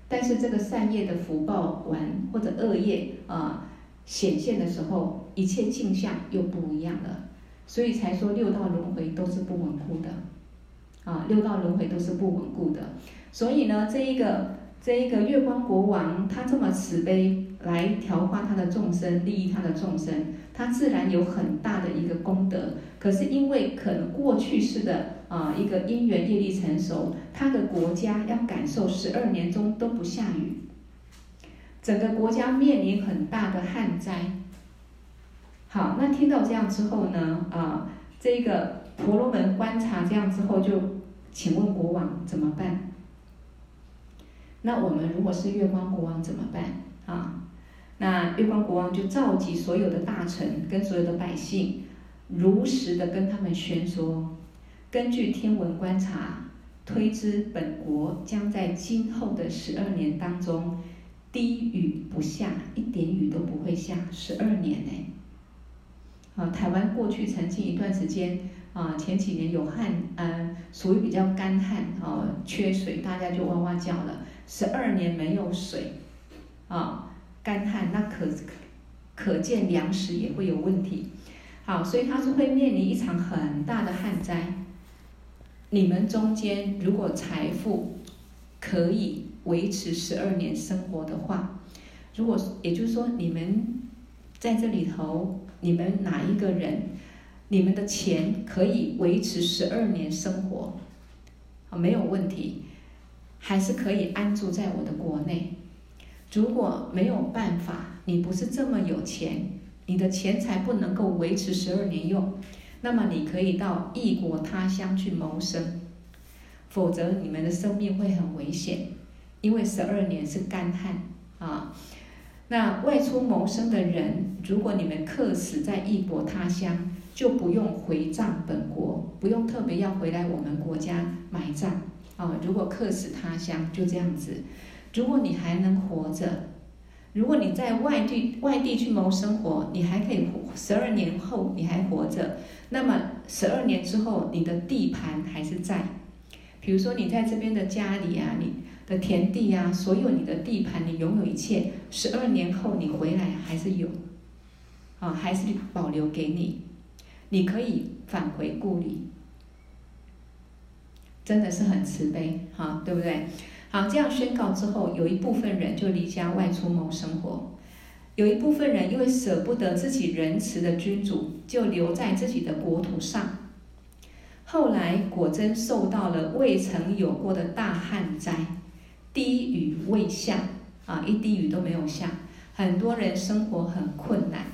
Speaker 2: 但是这个善业的福报完或者恶业啊。显现的时候，一切镜像又不一样了，所以才说六道轮回都是不稳固的，啊，六道轮回都是不稳固的。所以呢，这一个这一个月光国王，他这么慈悲来调化他的众生，利益他的众生，他自然有很大的一个功德。可是因为可能过去式的啊一个因缘业力成熟，他的国家要感受十二年中都不下雨，整个国家面临很大的旱灾。好，那听到这样之后呢，啊，这个婆罗门观察这样之后就。请问国王怎么办？那我们如果是月光国王怎么办啊？那月光国王就召集所有的大臣跟所有的百姓，如实的跟他们宣说：根据天文观察，推知本国将在今后的十二年当中，滴雨不下，一点雨都不会下，十二年呢。啊，台湾过去曾经一段时间。啊，前几年有旱，嗯，属于比较干旱，啊，缺水，大家就哇哇叫了。十二年没有水，啊，干旱，那可可见粮食也会有问题。好，所以他是会面临一场很大的旱灾。你们中间如果财富可以维持十二年生活的话，如果也就是说你们在这里头，你们哪一个人？你们的钱可以维持十二年生活，啊，没有问题，还是可以安住在我的国内。如果没有办法，你不是这么有钱，你的钱财不能够维持十二年用，那么你可以到异国他乡去谋生，否则你们的生命会很危险，因为十二年是干旱啊。那外出谋生的人，如果你们客死在异国他乡，就不用回葬本国，不用特别要回来我们国家埋葬啊。如果客死他乡，就这样子。如果你还能活着，如果你在外地外地去谋生活，你还可以活十二年后你还活着，那么十二年之后你的地盘还是在。比如说你在这边的家里啊，你的田地啊，所有你的地盘，你拥有一切，十二年后你回来还是有，啊，还是保留给你。你可以返回故里，真的是很慈悲，哈，对不对？好，这样宣告之后，有一部分人就离家外出谋生活，有一部分人因为舍不得自己仁慈的君主，就留在自己的国土上。后来果真受到了未曾有过的大旱灾，滴雨未下，啊，一滴雨都没有下，很多人生活很困难。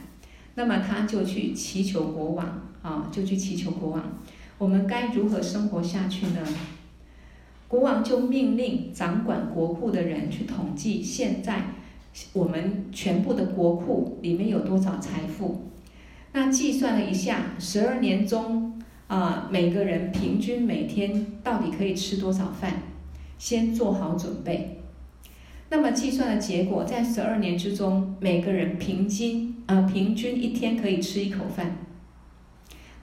Speaker 2: 那么他就去祈求国王啊，就去祈求国王，我们该如何生活下去呢？国王就命令掌管国库的人去统计，现在我们全部的国库里面有多少财富？那计算了一下，十二年中啊，每个人平均每天到底可以吃多少饭？先做好准备。那么计算的结果，在十二年之中，每个人平均呃平均一天可以吃一口饭。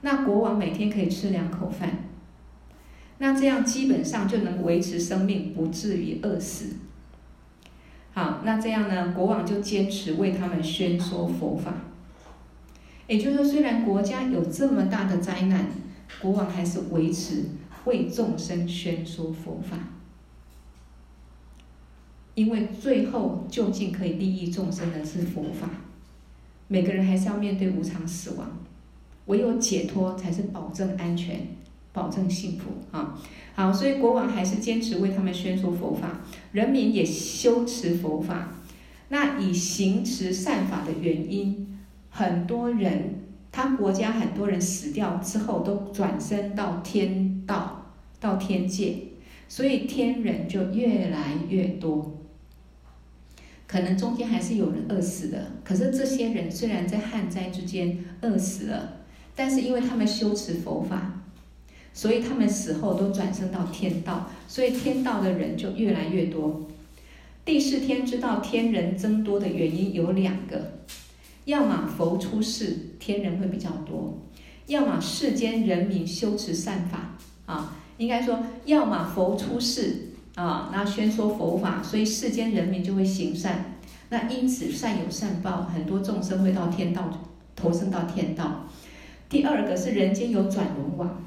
Speaker 2: 那国王每天可以吃两口饭。那这样基本上就能维持生命，不至于饿死。好，那这样呢，国王就坚持为他们宣说佛法。也就是说，虽然国家有这么大的灾难，国王还是维持为众生宣说佛法。因为最后究竟可以利益众生的是佛法，每个人还是要面对无常死亡，唯有解脱才是保证安全、保证幸福啊！好，所以国王还是坚持为他们宣说佛法，人民也修持佛法。那以行持善法的原因，很多人他国家很多人死掉之后都转生到天道、到天界，所以天人就越来越多。可能中间还是有人饿死的，可是这些人虽然在旱灾之间饿死了，但是因为他们修持佛法，所以他们死后都转生到天道，所以天道的人就越来越多。第四天知道天人增多的原因有两个，要么佛出世，天人会比较多；要么世间人民修持善法啊，应该说，要么佛出世。啊，那宣说佛法，所以世间人民就会行善，那因此善有善报，很多众生会到天道投生到天道。第二个是人间有转轮王，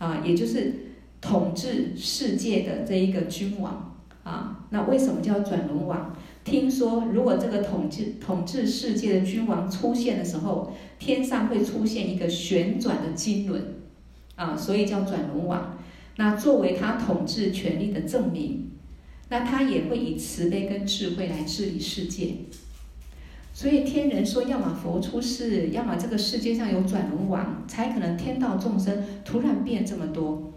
Speaker 2: 啊，也就是统治世界的这一个君王，啊，那为什么叫转轮王？听说如果这个统治统治世界的君王出现的时候，天上会出现一个旋转的金轮，啊，所以叫转轮王。那作为他统治权力的证明，那他也会以慈悲跟智慧来治理世界。所以天人说，要么佛出世，要么这个世界上有转轮王，才可能天道众生突然变这么多。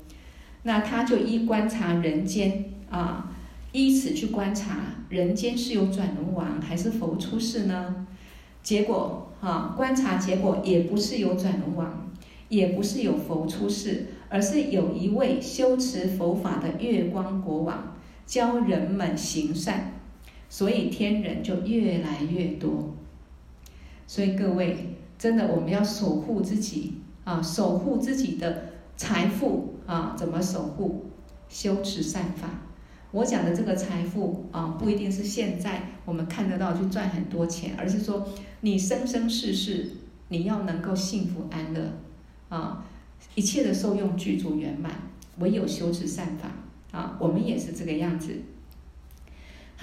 Speaker 2: 那他就依观察人间啊，依此去观察人间是有转轮王还是佛出世呢？结果啊，观察结果也不是有转轮王，也不是有佛出世。而是有一位修持佛法的月光国王教人们行善，所以天人就越来越多。所以各位，真的我们要守护自己啊，守护自己的财富啊，怎么守护？修持善法。我讲的这个财富啊，不一定是现在我们看得到去赚很多钱，而是说你生生世世你要能够幸福安乐啊。一切的受用具足圆满，唯有修持善法啊！我们也是这个样子。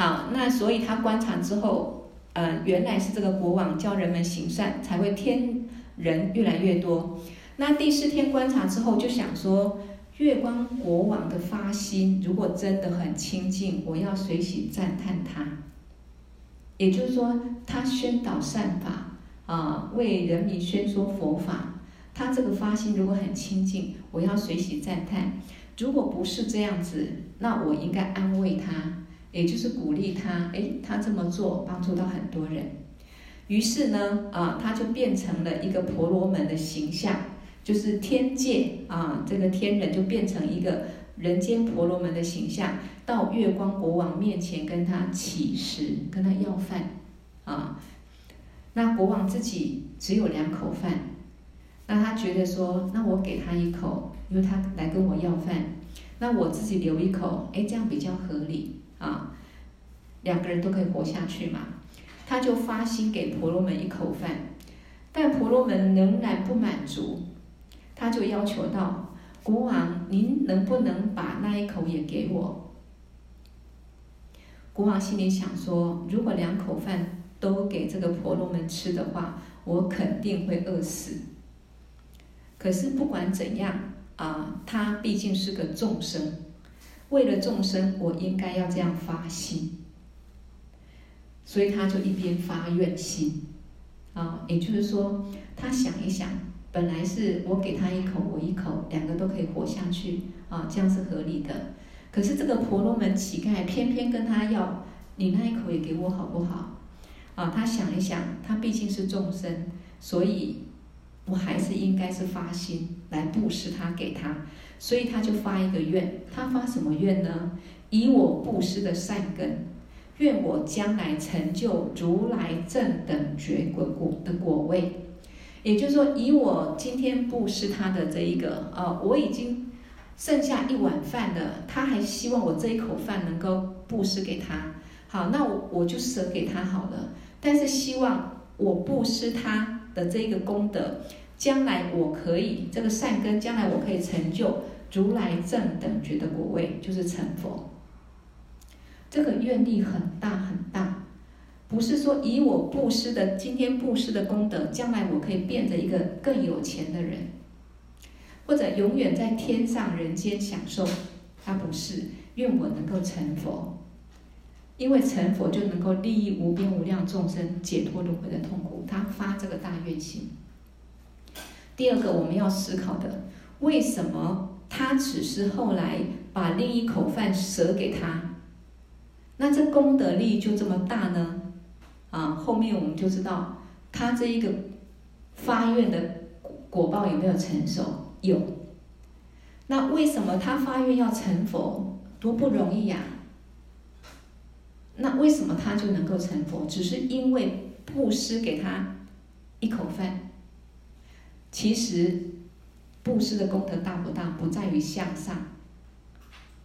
Speaker 2: 好，那所以他观察之后，呃，原来是这个国王教人们行善，才会天人越来越多。那第四天观察之后，就想说，月光国王的发心如果真的很清净，我要随喜赞叹他。也就是说，他宣导善法啊，为人民宣说佛法。他这个发心如果很清净，我要随喜赞叹；如果不是这样子，那我应该安慰他，也就是鼓励他。诶，他这么做帮助到很多人。于是呢，啊，他就变成了一个婆罗门的形象，就是天界啊，这个天人就变成一个人间婆罗门的形象，到月光国王面前跟他乞食，跟他要饭啊。那国王自己只有两口饭。那他觉得说，那我给他一口，因为他来跟我要饭，那我自己留一口，哎，这样比较合理啊，两个人都可以活下去嘛。他就发心给婆罗门一口饭，但婆罗门仍然不满足，他就要求道：国王，您能不能把那一口也给我？国王心里想说，如果两口饭都给这个婆罗门吃的话，我肯定会饿死。可是不管怎样啊，他毕竟是个众生，为了众生，我应该要这样发心，所以他就一边发愿心，啊，也就是说，他想一想，本来是我给他一口，我一口，两个都可以活下去，啊，这样是合理的。可是这个婆罗门乞丐偏偏跟他要，你那一口也给我好不好？啊，他想一想，他毕竟是众生，所以。我还是应该是发心来布施他给他，所以他就发一个愿，他发什么愿呢？以我布施的善根，愿我将来成就如来正等觉果果的果位。也就是说，以我今天布施他的这一个，呃，我已经剩下一碗饭了，他还希望我这一口饭能够布施给他。好，那我我就舍给他好了。但是希望我布施他的这个功德。将来我可以这个善根，将来我可以成就如来正等觉的果位，就是成佛。这个愿力很大很大，不是说以我布施的今天布施的功德，将来我可以变成一个更有钱的人，或者永远在天上人间享受。他不是愿我能够成佛，因为成佛就能够利益无边无量众生，解脱轮回的痛苦。他发这个大愿心。第二个我们要思考的，为什么他只是后来把另一口饭舍给他，那这功德力就这么大呢？啊，后面我们就知道他这一个发愿的果报有没有成熟？有。那为什么他发愿要成佛，多不容易呀？那为什么他就能够成佛？只是因为布施给他一口饭。其实，布施的功德大不大，不在于向上。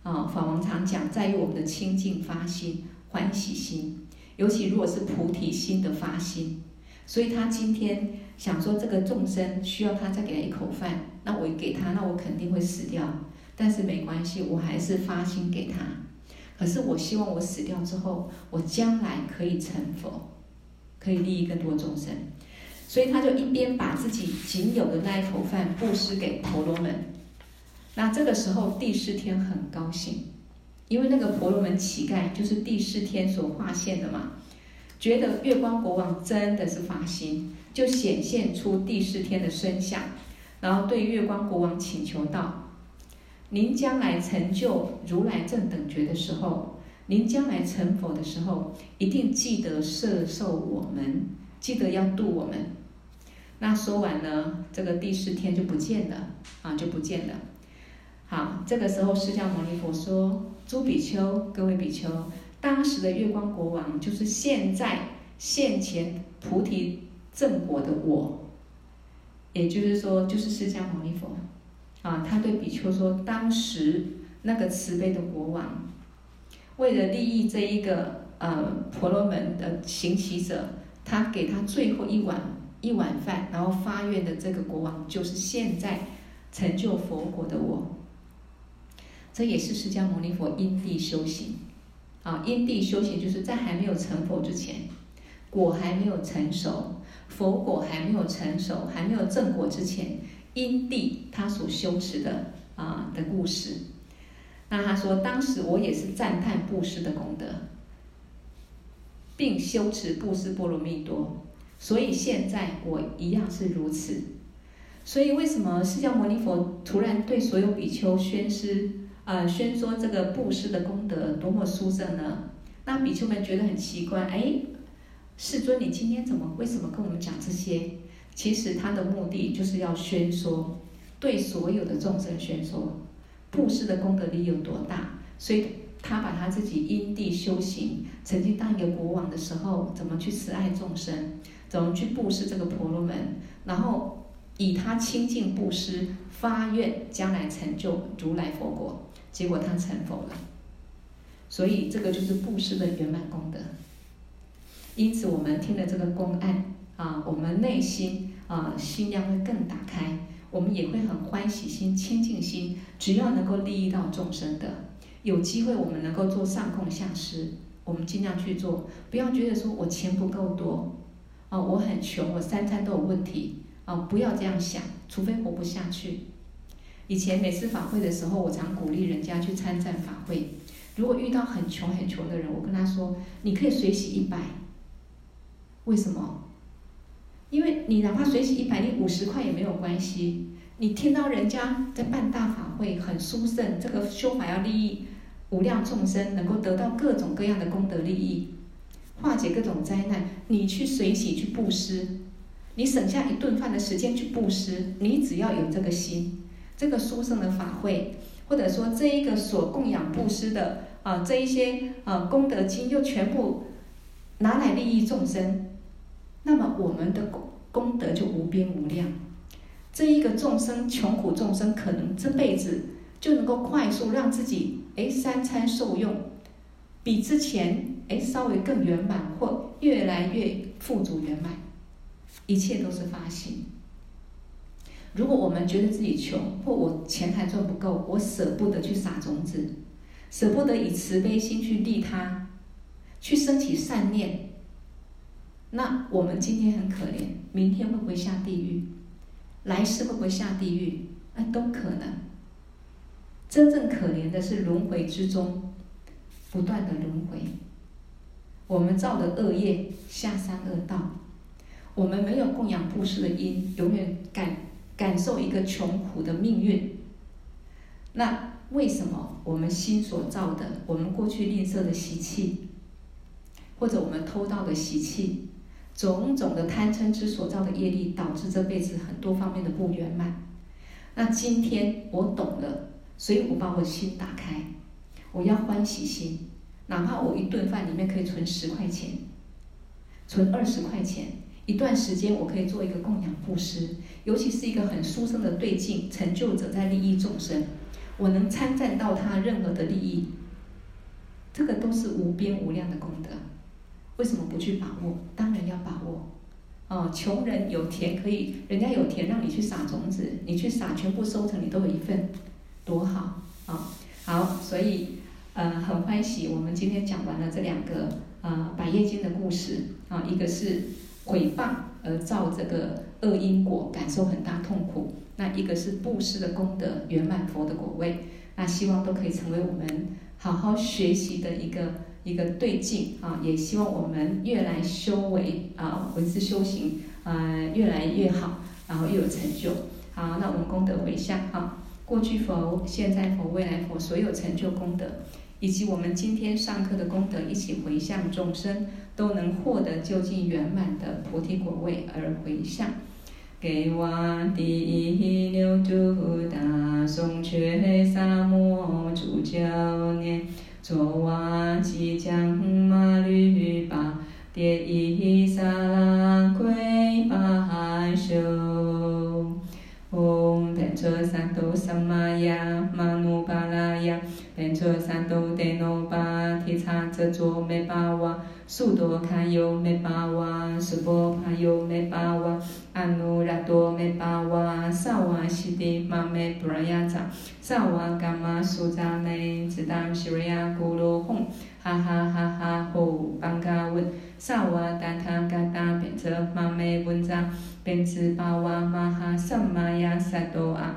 Speaker 2: 啊，法王常讲，在于我们的清净发心、欢喜心，尤其如果是菩提心的发心。所以他今天想说，这个众生需要他再给他一口饭，那我给他，那我肯定会死掉。但是没关系，我还是发心给他。可是我希望我死掉之后，我将来可以成佛，可以利益更多众生。所以他就一边把自己仅有的那一口饭布施给婆罗门。那这个时候帝释天很高兴，因为那个婆罗门乞丐就是帝释天所化现的嘛，觉得月光国王真的是发心，就显现出帝释天的身相，然后对月光国王请求道。您将来成就如来正等觉的时候，您将来成佛的时候，一定记得摄受我们，记得要度我们。那说完呢，这个第四天就不见了啊，就不见了。好，这个时候释迦牟尼佛说：“诸比丘，各位比丘，当时的月光国王就是现在现前菩提正果的我，也就是说，就是释迦牟尼佛。”啊，他对比丘说：“当时那个慈悲的国王，为了利益这一个呃婆罗门的行乞者，他给他最后一碗一碗饭，然后发愿的这个国王，就是现在成就佛国的我。这也是释迦牟尼佛因地修行。啊，因地修行就是在还没有成佛之前，果还没有成熟，佛果还没有成熟，还没有正果之前。”因地他所修持的啊的故事，那他说，当时我也是赞叹布施的功德，并修持布施波罗蜜多，所以现在我一样是如此。所以为什么释迦牟尼佛突然对所有比丘宣师啊宣说这个布施的功德多么殊胜呢？那比丘们觉得很奇怪，哎，世尊，你今天怎么为什么跟我们讲这些？其实他的目的就是要宣说，对所有的众生宣说，布施的功德力有多大。所以他把他自己因地修行，曾经当一个国王的时候，怎么去慈爱众生，怎么去布施这个婆罗门，然后以他清净布施发愿，将来成就如来佛果，结果他成佛了。所以这个就是布施的圆满功德。因此我们听了这个公案。啊，我们内心啊，心量会更打开，我们也会很欢喜心、清净心。只要能够利益到众生的，有机会我们能够做上供下施，我们尽量去做。不要觉得说我钱不够多，啊，我很穷，我三餐都有问题，啊，不要这样想，除非活不下去。以前每次法会的时候，我常鼓励人家去参赞法会。如果遇到很穷很穷的人，我跟他说：“你可以随喜一百。”为什么？因为你哪怕随喜一百，你五十块也没有关系。你听到人家在办大法会很殊胜，这个修法要利益无量众生，能够得到各种各样的功德利益，化解各种灾难。你去随喜去布施，你省下一顿饭的时间去布施，你只要有这个心，这个殊胜的法会，或者说这一个所供养布施的啊这一些啊功德金，又全部拿来利益众生。那么我们的功功德就无边无量，这一个众生穷苦众生，可能这辈子就能够快速让自己哎三餐受用，比之前哎稍微更圆满，或越来越富足圆满，一切都是发心。如果我们觉得自己穷，或我钱还赚不够，我舍不得去撒种子，舍不得以慈悲心去利他，去升起善念。那我们今天很可怜，明天会不会下地狱？来世会不会下地狱？那都可能。真正可怜的是轮回之中，不断的轮回。我们造的恶业下三恶道，我们没有供养布施的因，永远感感受一个穷苦的命运。那为什么我们心所造的，我们过去吝啬的习气，或者我们偷盗的习气？种种的贪嗔痴所造的业力，导致这辈子很多方面的不圆满。那今天我懂了，所以我把我心打开，我要欢喜心，哪怕我一顿饭里面可以存十块钱，存二十块钱，一段时间我可以做一个供养布施，尤其是一个很殊胜的对境成就者在利益众生，我能参赞到他任何的利益，这个都是无边无量的功德。为什么不去把握？当然要把握。哦，穷人有田可以，人家有田让你去撒种子，你去撒，全部收成，你都有一份，多好啊！好，所以呃，很欢喜，我们今天讲完了这两个啊《百业经》的故事。啊，一个是毁谤而造这个恶因果，感受很大痛苦；那一个是布施的功德，圆满佛的果位。那希望都可以成为我们好好学习的一个一个对境。啊，也希望我们越来修为啊，文字修行啊越来越好，然后越有成就。好，那我们功德回向。啊，过去佛、现在佛、未来佛所有成就功德，以及我们今天上课的功德，一起回向众生，都能获得究竟圆满的菩提果位而回向。给我第一牛犊大松却萨苏多卡尤美巴瓦，苏波卡尤美巴瓦，阿努拉多美巴瓦，萨瓦西迪玛美布拉雅扎，萨瓦伽玛苏扎美，只当西瑞亚咕噜吽，哈哈哈哈吼，邦嘎文，萨瓦达他嘎达班卓玛美文扎。遍智巴瓦玛哈萨玛呀萨多阿，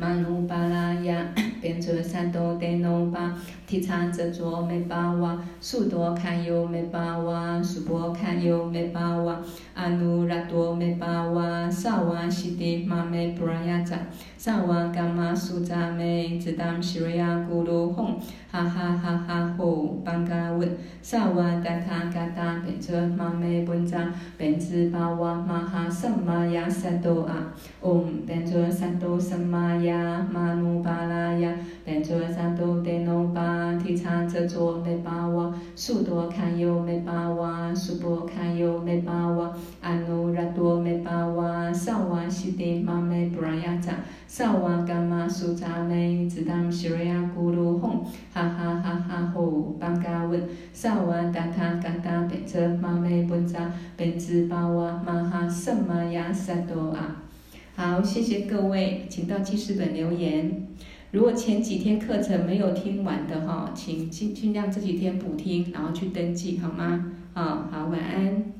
Speaker 2: 玛努巴拉呀，遍卓三多德诺巴，提察遮卓美巴瓦，苏多看有美巴瓦，苏波卡尤美巴瓦，阿努拉多美巴瓦，萨瓦西迪玛美布拉雅扎，萨瓦伽玛苏扎美，只当西瑞亚咕噜吽，哈哈哈哈吼，邦嘎文，萨瓦达他嘎达遍卓玛美文扎，遍智巴瓦玛哈萨玛呀萨多阿，嗡，遍卓三多萨玛呀，玛努巴拉呀，遍卓三多德诺巴，提察遮卓美巴瓦，苏多卡尤美巴瓦，苏波卡尤美巴瓦，阿努拉多美巴瓦，萨瓦西迪玛美布拉雅扎。萨瓦伽玛苏扎美，只当西瑞亚咕噜吽，哈哈哈哈吼，邦嘎文，萨瓦达他嘎达遍卓玛美文扎，遍智巴瓦玛哈萨玛呀萨多阿。好，谢谢各位，请到记事本留言。如果前几天课程没有听完的哈，请尽尽量这几天补听，然后去登记好吗？好好，晚安。